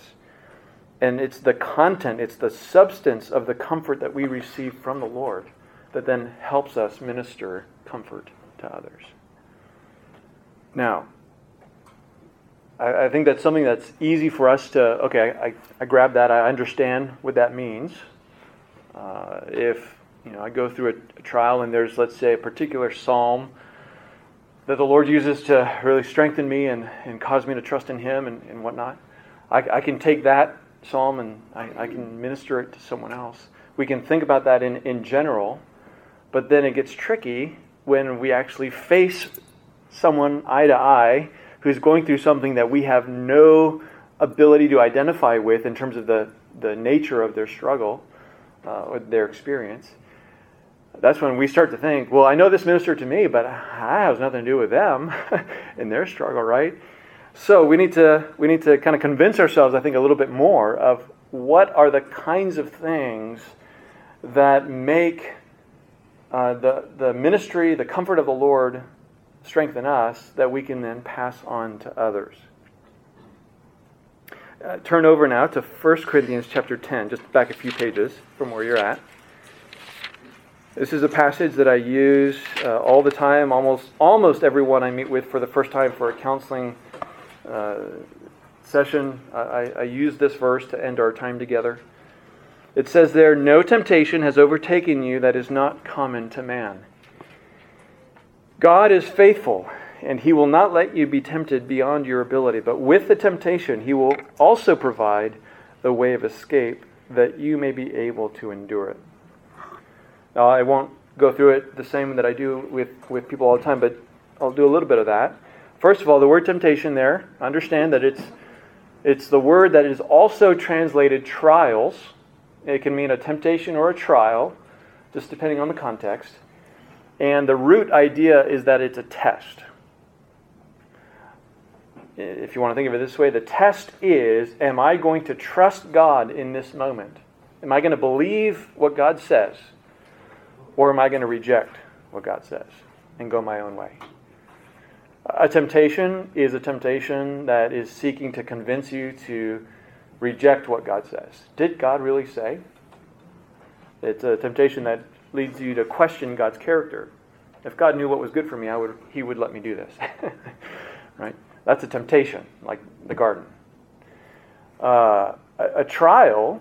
[SPEAKER 1] And it's the content, it's the substance of the comfort that we receive from the Lord that then helps us minister comfort to others. Now, I, I think that's something that's easy for us to, okay, I, I grab that, I understand what that means. Uh, if you know, I go through a, a, trial and there's, let's say, a particular psalm that the Lord uses to really strengthen me and, and cause me to trust in Him and, and whatnot, I, I can take that psalm and I, I can minister it to someone else. We can think about that in, in general, but then it gets tricky when we actually face someone eye to eye who's going through something that we have no ability to identify with in terms of the, the nature of their struggle uh, or their experience. That's when we start to think, well, I know this ministered to me, but I has nothing to do with them in their struggle, right? So we need to we need to kind of convince ourselves, I think, a little bit more of what are the kinds of things that make uh, the the ministry, the comfort of the Lord, strengthen us that we can then pass on to others. Uh, turn over now to 1 Corinthians chapter 10, just back a few pages from where you're at. This is a passage that I use uh, all the time, almost almost everyone I meet with for the first time for a counseling Uh, session, I, I use this verse to end our time together. It says there, No temptation has overtaken you that is not common to man. God is faithful, and he will not let you be tempted beyond your ability, but with the temptation, he will also provide the way of escape that you may be able to endure it. Now, I won't go through it the same that I do with, with people all the time, but I'll do a little bit of that. First of all, the word temptation there, understand that it's, it's the word that is also translated trials. It can mean a temptation or a trial, just depending on the context. And the root idea is that it's a test. If you want to think of it this way, the test is Am I going to trust God in this moment? Am I going to believe what God says? Or am I going to reject what God says and go my own way? A temptation is a temptation that is seeking to convince you to reject what God says. Did God really say? It's a temptation that leads you to question God's character. If God knew what was good for me, I would, He would let me do this. right? That's a temptation, like the garden. Uh, a, a trial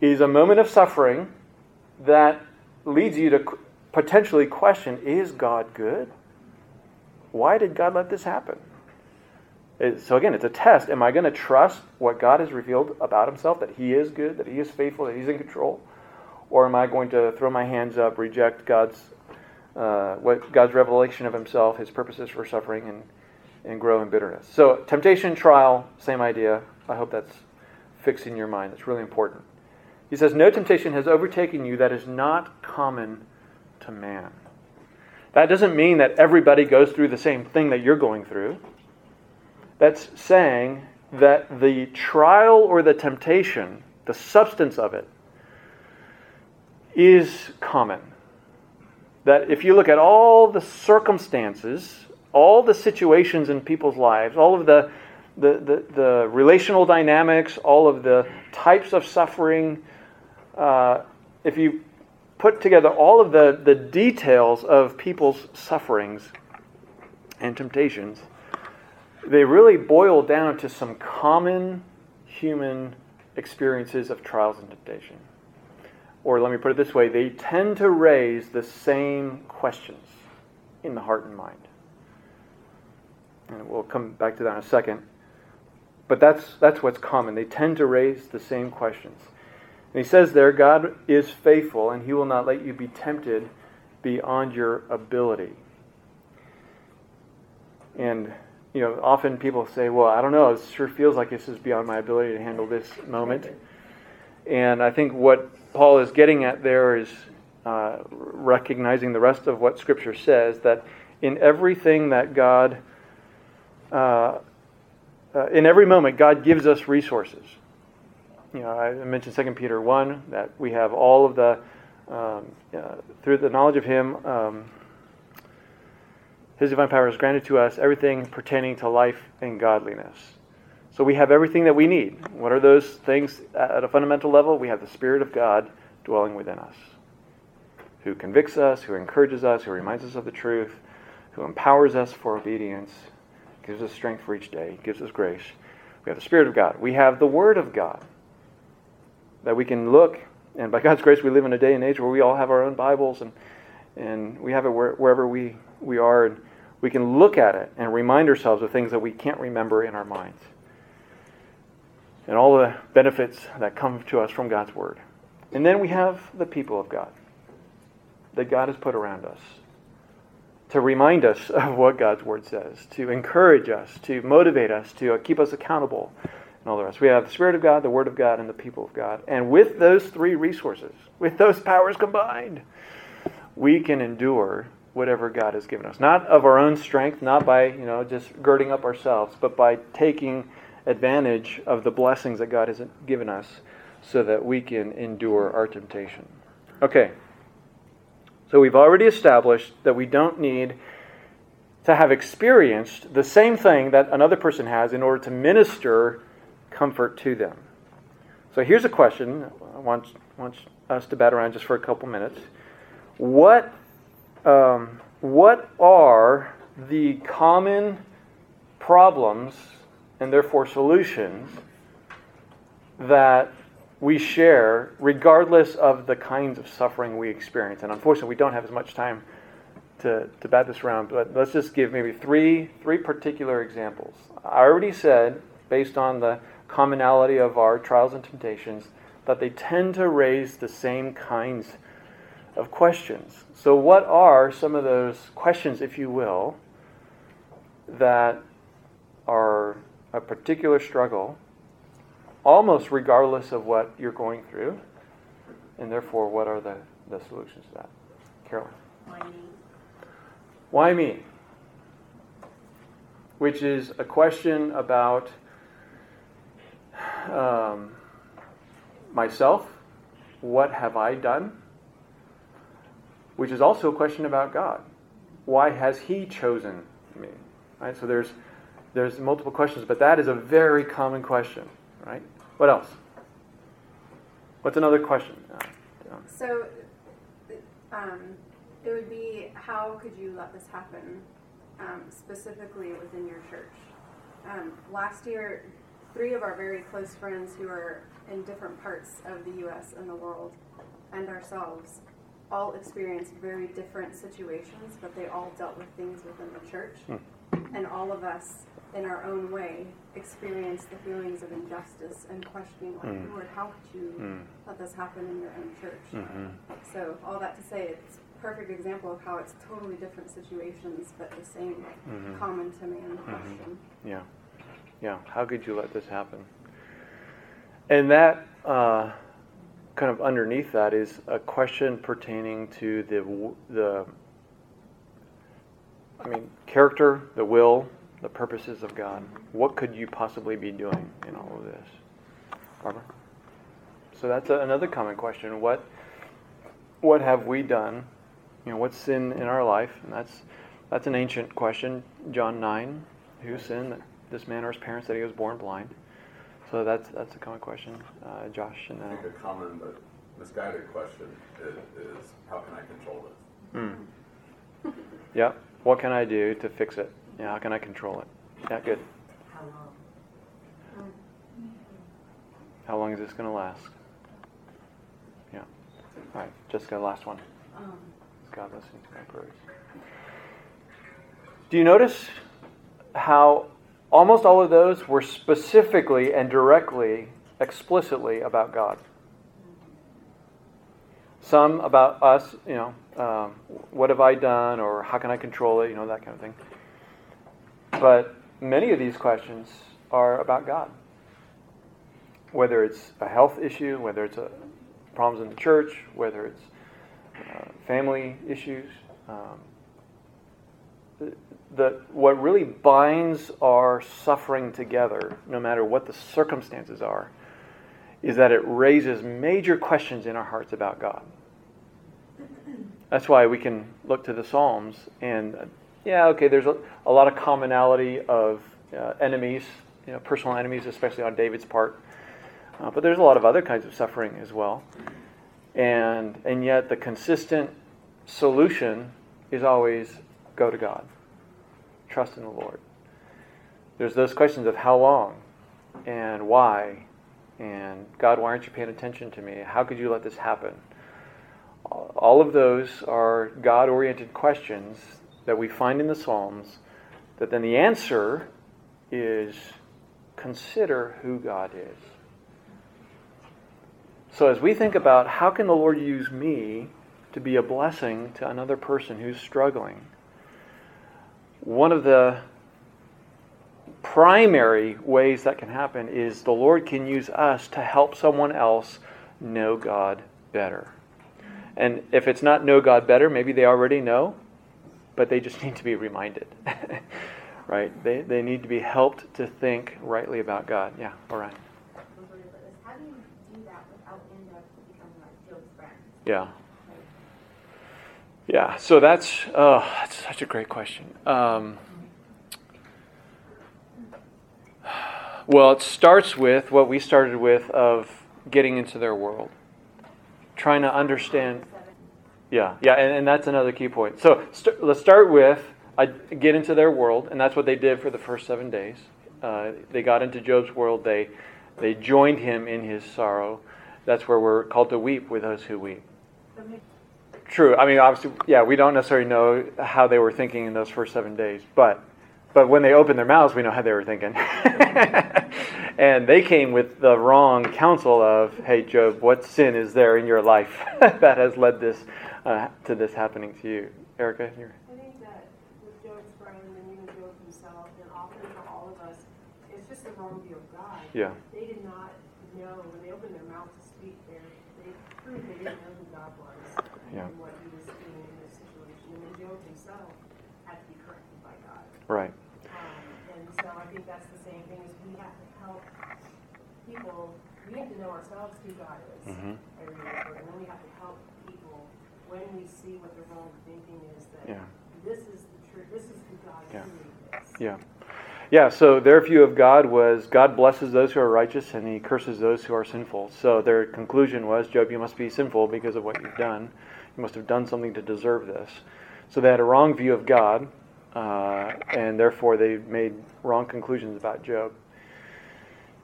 [SPEAKER 1] is a moment of suffering that leads you to potentially question is God good? Why did God let this happen? So again, it's a test. Am I going to trust what God has revealed about himself, that he is good, that he is faithful, that he's in control? Or am I going to throw my hands up, reject God's, uh, what, God's revelation of himself, his purposes for suffering, and, and grow in bitterness? So temptation, trial, same idea. I hope that's fixing your mind. That's really important. He says, No temptation has overtaken you that is not common to man. That doesn't mean that everybody goes through the same thing that you're going through. That's saying that the trial or the temptation, the substance of it, is common. That if you look at all the circumstances, all the situations in people's lives, all of the, the, the, the relational dynamics, all of the types of suffering, uh, if you put together all of the, the details of people's sufferings and temptations, they really boil down to some common human experiences of trials and temptation. Or let me put it this way they tend to raise the same questions in the heart and mind. And we'll come back to that in a second. But that's, that's what's common. They tend to raise the same questions. And he says there, God is faithful, and he will not let you be tempted beyond your ability. And, you know, often people say, well, I don't know, it sure feels like this is beyond my ability to handle this moment. And I think what Paul is getting at there is uh, recognizing the rest of what Scripture says that in everything that God, uh, uh, in every moment, God gives us resources you know, I mentioned 2 Peter 1 that we have all of the, um, uh, through the knowledge of Him, um, His divine power is granted to us everything pertaining to life and godliness. So we have everything that we need. What are those things at a fundamental level? We have the Spirit of God dwelling within us, who convicts us, who encourages us, who reminds us of the truth, who empowers us for obedience, gives us strength for each day, gives us grace. We have the Spirit of God. We have the Word of God that we can look, and by God's grace, we live in a day and age where we all have our own Bibles and, and we have it where, wherever we, we are, and we can look at it and remind ourselves of things that we can't remember in our minds. And all the benefits that come to us from God's Word. And then we have the people of God that God has put around us to remind us of what God's Word says, to encourage us, to motivate us, to keep us accountable and all the rest. We have the Spirit of God, the Word of God, and the people of God. And with those three resources, with those powers combined, we can endure whatever God has given us. Not of our own strength, not by, you know, just girding up ourselves, but by taking advantage of the blessings that God has given us so that we can endure our temptation. Okay. So we've already established that we don't need to have experienced the same thing that another person has in order to minister comfort to them. So here's a question I want, want us to bat around just for a couple minutes. What, um, what are the common problems and therefore solutions that we share regardless of the kinds of suffering we experience? And unfortunately, we don't have as much time to, to bat this around, but let's just give maybe three, three particular examples. I already said, based on the commonality of our trials and temptations, that they tend to raise the same kinds of questions. So, what are some of those questions, if you will, that are a particular struggle, almost regardless of what you're going through? And therefore, what are the, the solutions to that? Carolyn?
[SPEAKER 3] Why me?
[SPEAKER 1] Why me? Which is a question about um, myself, what have I done? Which is also a question about God. Why has He chosen me? Right? So there's there's multiple questions, but that is a very common question, right? What else? What's another question?
[SPEAKER 8] So, um, it would be how could you let this happen, um, specifically within your church? Um, last year, three of our very close friends who are in different parts of the U.S. and the world, and ourselves, all experienced very different situations, but they all dealt with things within the church. Mm. And all of us, in our own way, experienced the feelings of injustice and questioning, like, mm. Lord, how could you mm. let this happen in your own church? Mm-hmm. So, all that to say, it's a perfect example of how it's totally different situations, but the same mm-hmm. common to man mm-hmm. question.
[SPEAKER 1] Yeah. Yeah, how could you let this happen? And that, uh, kind of underneath that, is a question pertaining to the, the I mean, character, the will, the purposes of God. What could you possibly be doing in all of this? Barbara? So that's a, another common question. What what have we done? You know, what's sin in our life? And that's that's an ancient question. John nine, who sinned? This man or his parents that he was born blind. So that's that's a common question, uh, Josh. And
[SPEAKER 4] I think a common but misguided question is, is how can I control this?
[SPEAKER 1] mm. yeah. What can I do to fix it? Yeah. How can I control it? Yeah. Good.
[SPEAKER 3] How long?
[SPEAKER 1] How long is this going to last? Yeah. All right. Jessica, last one.
[SPEAKER 3] Um,
[SPEAKER 1] God listening to my prayers? Do you notice how almost all of those were specifically and directly, explicitly about God? Some about us, you know, um, what have I done or how can I control it, you know, that kind of thing. But many of these questions are about God. Whether it's a health issue, whether it's a problems in the church, whether it's uh, family issues. Um, the, what really binds our suffering together, no matter what the circumstances are, is that it raises major questions in our hearts about God. That's why we can look to the Psalms and, uh, yeah, okay, there's a, a lot of commonality of uh, enemies, you know, personal enemies, especially on David's part. Uh, but there's a lot of other kinds of suffering as well. And, and yet the consistent solution is always go to God. Trust in the Lord. There's those questions of how long and why and God, why aren't you paying attention to me? How could you let this happen? All of those are God oriented questions that we find in the Psalms that then the answer is consider who God is. So as we think about how can the Lord use me to be a blessing to another person who's struggling, one of the primary ways that can happen is the Lord can use us to help someone else know God better. And if it's not know God better, maybe they already know, but they just need to be reminded. right? They, they need to be helped to think rightly about God. Yeah, all right.
[SPEAKER 9] How do you do that without end up becoming like Job's friend?
[SPEAKER 1] Yeah. Yeah, so that's, oh, that's such a great question. Um, well, it starts with what we started with of getting into their world, trying to understand. Yeah, yeah, and, and that's another key point. So st- let's start with I get into their world, and that's what they did for the first seven days. Uh, they got into Job's world. They they joined him in his sorrow. That's where we're called to weep with those who weep. True. I mean, obviously, yeah, we don't necessarily know how they were thinking in those first seven days, but but when they opened their mouths, we know how they were thinking. and they came with the wrong counsel of, "Hey, Job, what sin is there in your life that has led this uh, to this happening to you?" Erica, you're...
[SPEAKER 10] I think that with Job's friend and even Job himself, and often for all of us, it's just the wrong view of God.
[SPEAKER 1] Yeah.
[SPEAKER 10] They did not know when they opened their mouth to speak there. They proved they didn't know who God was
[SPEAKER 1] Yeah.
[SPEAKER 10] what He was doing in this situation. And Job himself had to be corrected by God.
[SPEAKER 1] Right.
[SPEAKER 10] Um, and so I think that's the same thing as we have to help people. We have to know ourselves who God is.
[SPEAKER 1] mm-hmm.
[SPEAKER 10] every day, And then we have to help people when we see what the wrong thinking is that
[SPEAKER 1] Yeah.
[SPEAKER 10] this is the truth, this is who God
[SPEAKER 1] Yeah.
[SPEAKER 10] is.
[SPEAKER 1] Yeah. Yeah, so their view of God was God blesses those who are righteous and he curses those who are sinful. So their conclusion was Job, you must be sinful because of what you've done. You must have done something to deserve this. So they had a wrong view of God, uh, and therefore they made wrong conclusions about Job.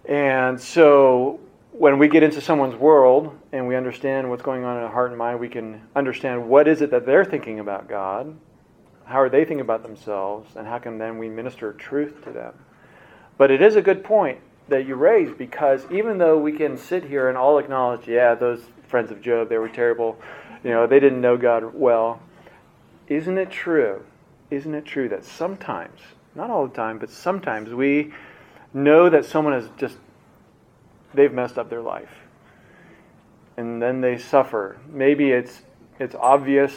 [SPEAKER 1] And so when we get into someone's world and we understand what's going on in their heart and mind, we can understand what is it that they're thinking about God, how are they thinking about themselves, and how can then we minister truth to them. But it is a good point that you raise because even though we can sit here and all acknowledge, yeah, those friends of Job, they were terrible, you know, they didn't know God well, isn't it true? Isn't it true that sometimes, not all the time, but sometimes we know that someone has just they've messed up their life. And then they suffer. Maybe it's it's obvious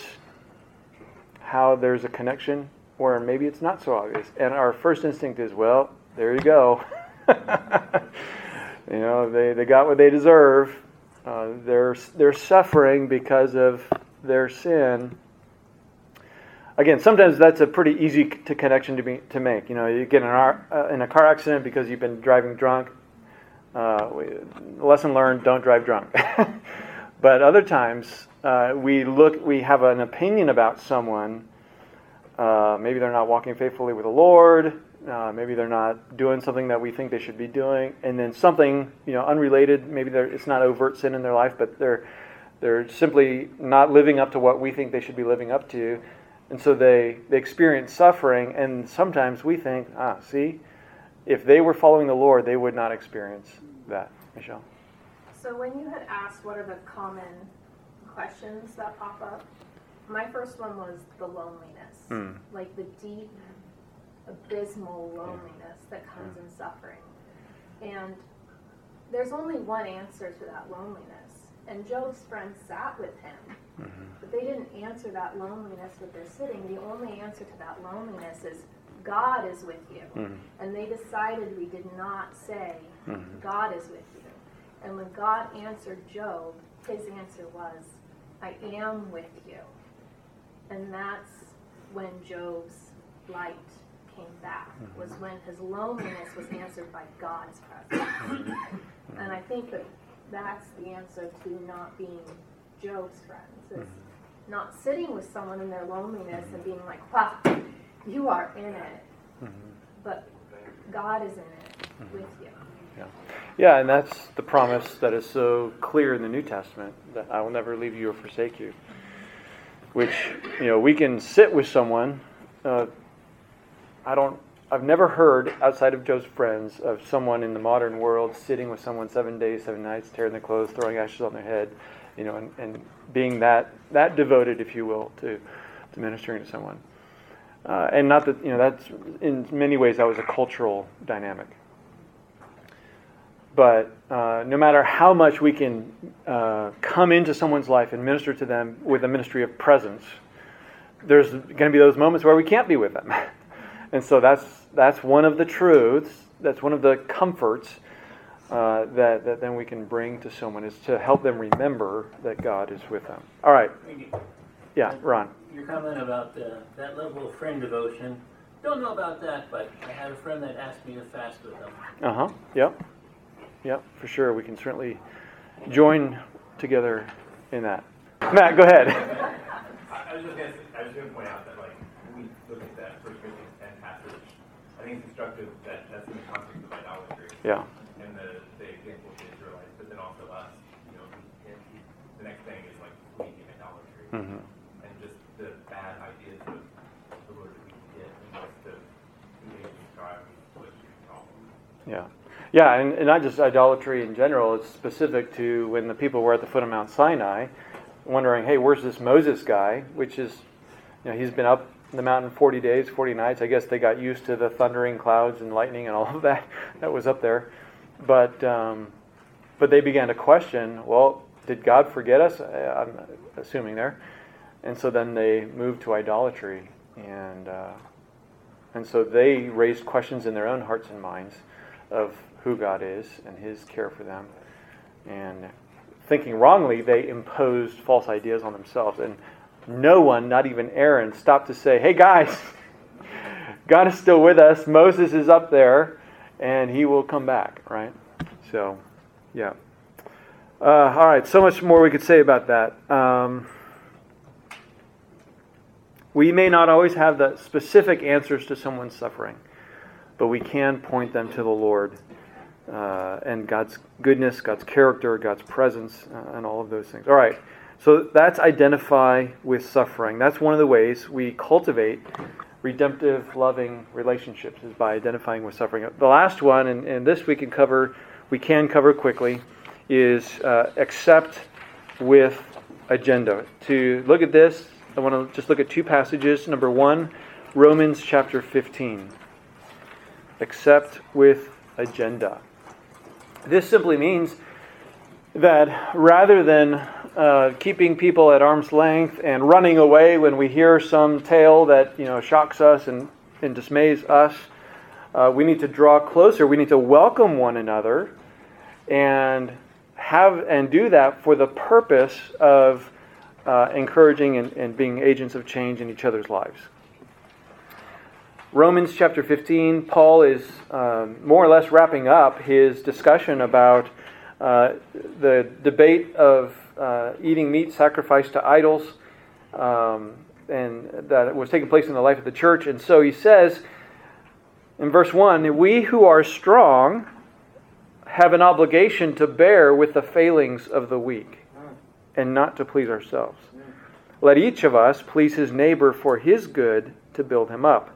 [SPEAKER 1] how there's a connection or maybe it's not so obvious. And our first instinct is, well, there you go. you know, they, they got what they deserve. Uh, they're, they're suffering because of their sin. Again, sometimes that's a pretty easy to connection to, be, to make. You know, you get in, our, uh, in a car accident because you've been driving drunk. Uh, we, lesson learned: don't drive drunk. but other times, uh, we look, we have an opinion about someone. Uh, maybe they're not walking faithfully with the Lord. Uh, maybe they're not doing something that we think they should be doing, and then something you know unrelated. Maybe it's not overt sin in their life, but they're they're simply not living up to what we think they should be living up to, and so they they experience suffering. And sometimes we think, ah, see, if they were following the Lord, they would not experience that. Michelle.
[SPEAKER 3] So when you had asked what are the common questions that pop up, my first one was the loneliness,
[SPEAKER 1] mm.
[SPEAKER 3] like the deep abysmal loneliness that comes in suffering. And there's only one answer to that loneliness. And Job's friends sat with him, mm-hmm. but they didn't answer that loneliness with their sitting. The only answer to that loneliness is God is with you. Mm-hmm. And they decided we did not say, mm-hmm. God is with you. And when God answered Job, his answer was, I am with you. And that's when Job's light came back mm-hmm. was when his loneliness was answered by God's presence. Mm-hmm. and I think that that's the answer to not being Job's friends. Is mm-hmm. not sitting with someone in their loneliness and being like, wow, you are in it. But God is in it with you.
[SPEAKER 1] Yeah. Yeah, and that's the promise that is so clear in the New Testament that I will never leave you or forsake you. Which, you know, we can sit with someone uh, I don't. I've never heard outside of Job's friends of someone in the modern world sitting with someone seven days, seven nights, tearing their clothes, throwing ashes on their head, you know, and, and being that that devoted, if you will, to to ministering to someone. Uh, and not that you know that's in many ways that was a cultural dynamic. But uh, no matter how much we can uh, come into someone's life and minister to them with a ministry of presence, there's going to be those moments where we can't be with them. And so that's, that's one of the truths, that's one of the comforts uh, that, that then we can bring to someone is to help them remember that God is with them. All right. Yeah, Ron.
[SPEAKER 2] Your comment about uh, that level of friend devotion. Don't know about that, but I had a friend that asked me to fast with them.
[SPEAKER 1] Uh huh. Yep. Yep, for sure. We can certainly join together in that. Matt, go ahead.
[SPEAKER 7] I was just going to point out that, like, when we look at that First Corinthians I think it's instructive that that's in the context of idolatry.
[SPEAKER 1] Yeah.
[SPEAKER 7] And the, the example of the Israelites, but then also us, you know, the next thing is like fleeting idolatry. Mm-hmm. And just the bad ideas of the Lord that we can get and just the what you call
[SPEAKER 1] Yeah. Yeah, and, and not just idolatry in general, it's specific to when the people were at the foot of Mount Sinai, wondering, hey, where's this Moses guy? Which is, you know, he's been up the mountain 40 days, 40 nights. I guess they got used to the thundering clouds and lightning and all of that that was up there. But, um, but they began to question well, did God forget us? I'm assuming there. And so then they moved to idolatry. And, uh, and so they raised questions in their own hearts and minds of who God is and his care for them. And thinking wrongly, they imposed false ideas on themselves. And no one, not even Aaron, stopped to say, hey guys, God is still with us. Moses is up there, and he will come back, right? So, yeah. Uh, all right, so much more we could say about that. Um, we may not always have the specific answers to someone's suffering, but we can point them to the Lord uh, and God's goodness, God's character, God's presence, uh, and all of those things. All right. So that's identify with suffering. That's one of the ways we cultivate redemptive, loving relationships is by identifying with suffering. The last one, and, and this we can cover, we can cover quickly, is uh, accept with agenda. To look at this, I want to just look at two passages. Number one, Romans chapter 15. Accept with agenda. This simply means that rather than uh, keeping people at arm's length and running away when we hear some tale that you know shocks us and, and dismays us. Uh, we need to draw closer. We need to welcome one another and have and do that for the purpose of uh, encouraging and, and being agents of change in each other's lives. Romans chapter 15, Paul is um, more or less wrapping up his discussion about uh, the debate of uh, eating meat sacrificed to idols, um, and that was taking place in the life of the church. And so he says in verse 1 We who are strong have an obligation to bear with the failings of the weak and not to please ourselves. Let each of us please his neighbor for his good to build him up.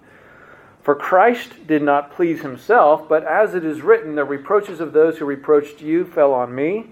[SPEAKER 1] For Christ did not please himself, but as it is written, the reproaches of those who reproached you fell on me.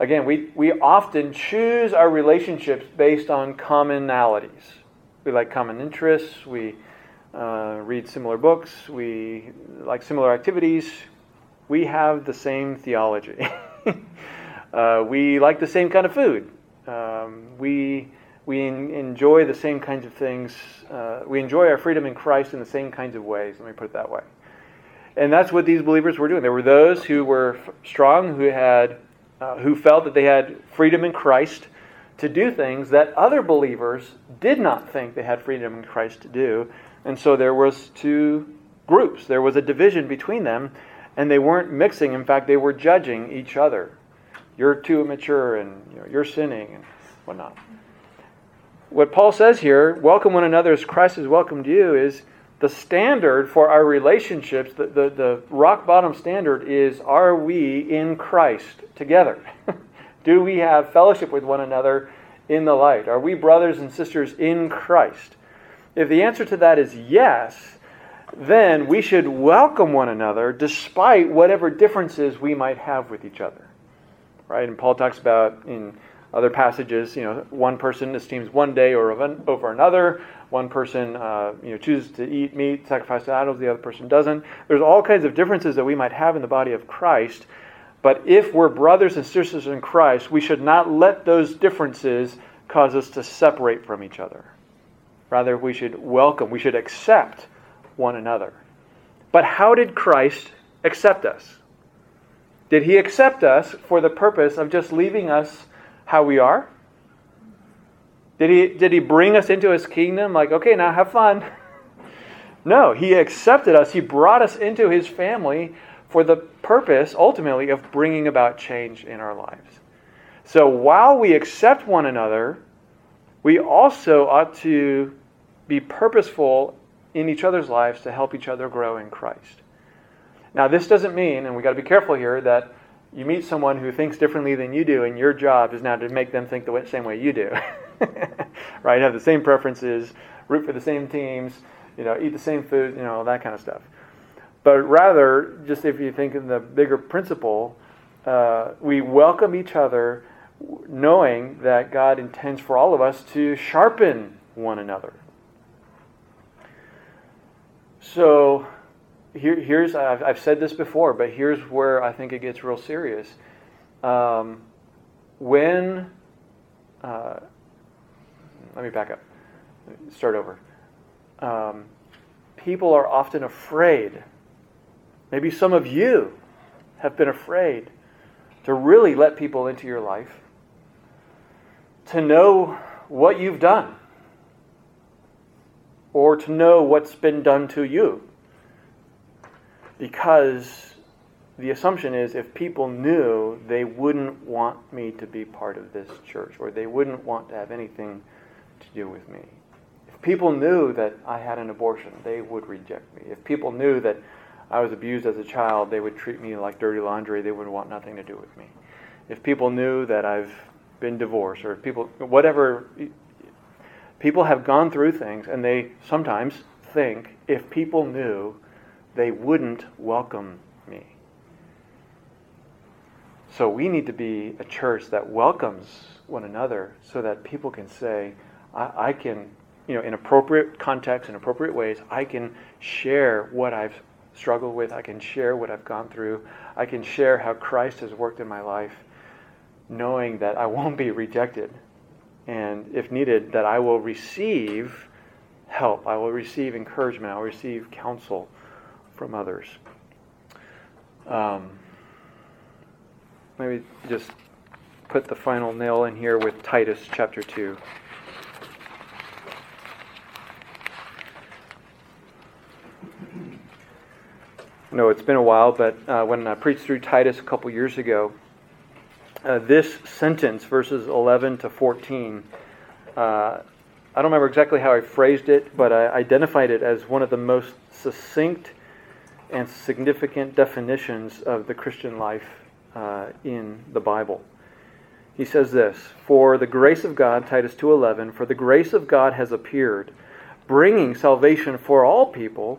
[SPEAKER 1] Again, we, we often choose our relationships based on commonalities. We like common interests, we uh, read similar books, we like similar activities, we have the same theology. uh, we like the same kind of food. Um, we we enjoy the same kinds of things. Uh, we enjoy our freedom in Christ in the same kinds of ways. Let me put it that way. And that's what these believers were doing. There were those who were strong, who had, uh, who felt that they had freedom in Christ to do things that other believers did not think they had freedom in Christ to do. And so there was two groups. There was a division between them, and they weren't mixing. In fact, they were judging each other. You're too immature, and you know, you're sinning, and whatnot what Paul says here, welcome one another as Christ has welcomed you, is the standard for our relationships, the, the, the rock bottom standard is are we in Christ together? Do we have fellowship with one another in the light? Are we brothers and sisters in Christ? If the answer to that is yes, then we should welcome one another despite whatever differences we might have with each other. Right? And Paul talks about in other passages, you know, one person esteems one day or over another. One person, uh, you know, chooses to eat meat, sacrifice to idols. The other person doesn't. There's all kinds of differences that we might have in the body of Christ. But if we're brothers and sisters in Christ, we should not let those differences cause us to separate from each other. Rather, we should welcome, we should accept one another. But how did Christ accept us? Did he accept us for the purpose of just leaving us how we are? Did he, did he bring us into his kingdom? Like, okay, now have fun. No, he accepted us. He brought us into his family for the purpose, ultimately, of bringing about change in our lives. So while we accept one another, we also ought to be purposeful in each other's lives to help each other grow in Christ. Now, this doesn't mean, and we've got to be careful here, that you meet someone who thinks differently than you do, and your job is now to make them think the same way you do. right? Have the same preferences, root for the same teams, you know, eat the same food, you know, all that kind of stuff. But rather, just if you think in the bigger principle, uh, we welcome each other knowing that God intends for all of us to sharpen one another. So, here, here's I've, I've, said this before, but here's where I think it gets real serious. Um, when uh, let me back up, start over. Um, people are often afraid. Maybe some of you have been afraid to really let people into your life, to know what you've done, or to know what's been done to you because the assumption is if people knew, they wouldn't want me to be part of this church, or they wouldn't want to have anything to do with me. If people knew that I had an abortion, they would reject me. If people knew that I was abused as a child, they would treat me like dirty laundry, they would want nothing to do with me. if people knew that I've been divorced, or if people, whatever, people have gone through things, and they sometimes think if people knew, they wouldn't welcome me. So we need to be a church that welcomes one another so that people can say, I, I can, you know, in appropriate context, in appropriate ways, I can share what I've struggled with. I can share what I've gone through. I can share how Christ has worked in my life, knowing that I won't be rejected. And if needed, that I will receive help. I will receive encouragement. I will receive counsel from others. Um, maybe just put the final nail in here with Titus chapter 2. No, it's been a while, but uh, when I preached through Titus a couple years ago, uh, this sentence, verses 11 to 14, uh, I don't remember exactly how I phrased it, but I identified it as one of the most succinct and significant definitions of the Christian life uh, in the Bible. He says this, "For the grace of God, Titus 2:11, for the grace of God has appeared, bringing salvation for all people,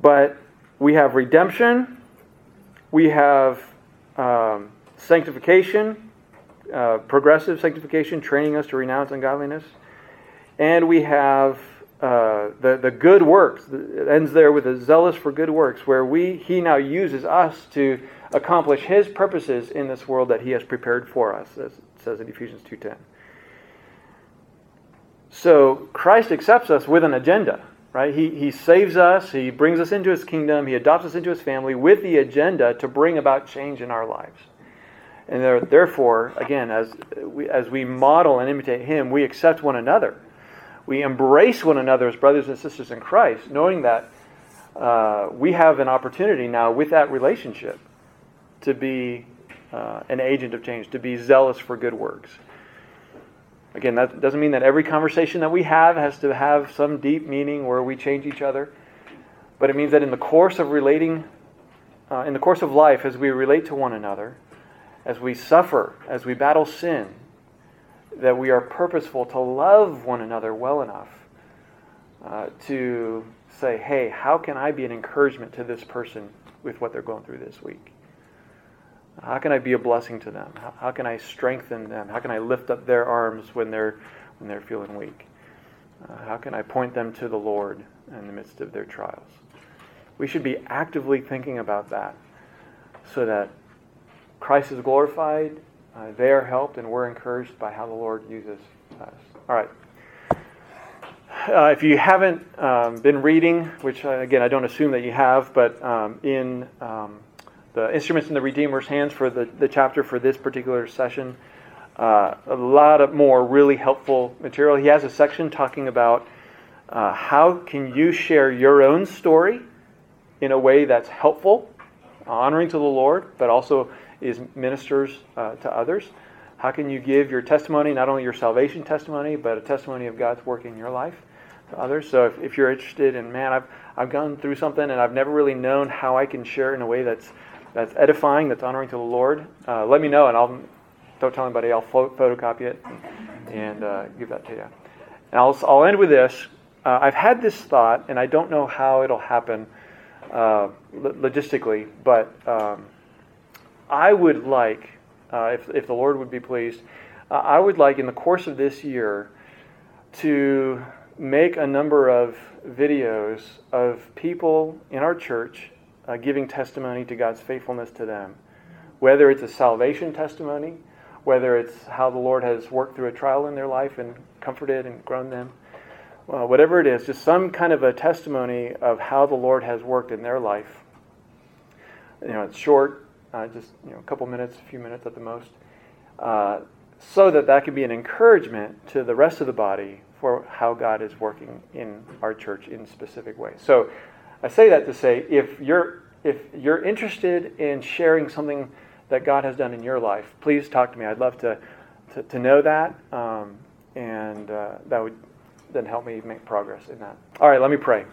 [SPEAKER 1] But we have redemption, we have um, sanctification, uh, progressive sanctification, training us to renounce ungodliness, and we have uh, the, the good works. It ends there with a zealous for good works, where we he now uses us to accomplish his purposes in this world that he has prepared for us, as it says in Ephesians 2.10. So Christ accepts us with an agenda, right? He, he saves us, he brings us into his kingdom, he adopts us into his family with the agenda to bring about change in our lives. And there, therefore, again, as we, as we model and imitate him, we accept one another. We embrace one another as brothers and sisters in Christ, knowing that uh, we have an opportunity now with that relationship to be uh, an agent of change, to be zealous for good works. Again, that doesn't mean that every conversation that we have has to have some deep meaning where we change each other, but it means that in the course of relating, uh, in the course of life, as we relate to one another, as we suffer, as we battle sin, that we are purposeful to love one another well enough uh, to say, hey, how can I be an encouragement to this person with what they're going through this week? How can I be a blessing to them? How, how, can I strengthen them? How can I lift up their arms when they're when they're feeling weak? Uh, how can I point them to the Lord in the midst of their trials? We should be actively thinking about that so that Christ is glorified, uh, they are helped, and we're encouraged by how the Lord uses us. All right. Uh, if you haven't um, been reading, which uh, again I don't assume that you have, but um, in um, the instruments in the Redeemer's hands for the, the chapter for this particular session. Uh, a lot of more really helpful material. He has a section talking about uh, how can you share your own story in a way that's helpful, honoring to the Lord, but also is ministers uh, to others. How can you give your testimony, not only your salvation testimony, but a testimony of God's work in your life to others? So if, if you're interested in, man, I've, I've gone through something and I've never really known how I can share in a way that's that's edifying, that's honoring to the Lord, uh, let me know, and I'll don't tell anybody. I'll photocopy it and uh, give that to you. And I'll I'll end with this. Uh, I've had this thought, and I don't know how it'll happen uh, logistically, but um, I would like, uh, if if the Lord would be pleased, uh, I would like in the course of this year to make a number of videos of people in our church uh, giving testimony to God's faithfulness to them. Whether it's a salvation testimony, whether it's how the Lord has worked through a trial in their life and comforted and grown them, well, whatever it is, just some kind of a testimony of how the Lord has worked in their life. You know, it's short, uh, just you know, a couple minutes, a few minutes at the most, uh, so that that can be an encouragement to the rest of the body for how God is working in our church in specific ways. So I say that to say if you're if you're interested in sharing something that God has done in your life, please talk to me. I'd love to to, to know that, um, and uh, that would then help me make progress in that. All right, let me pray.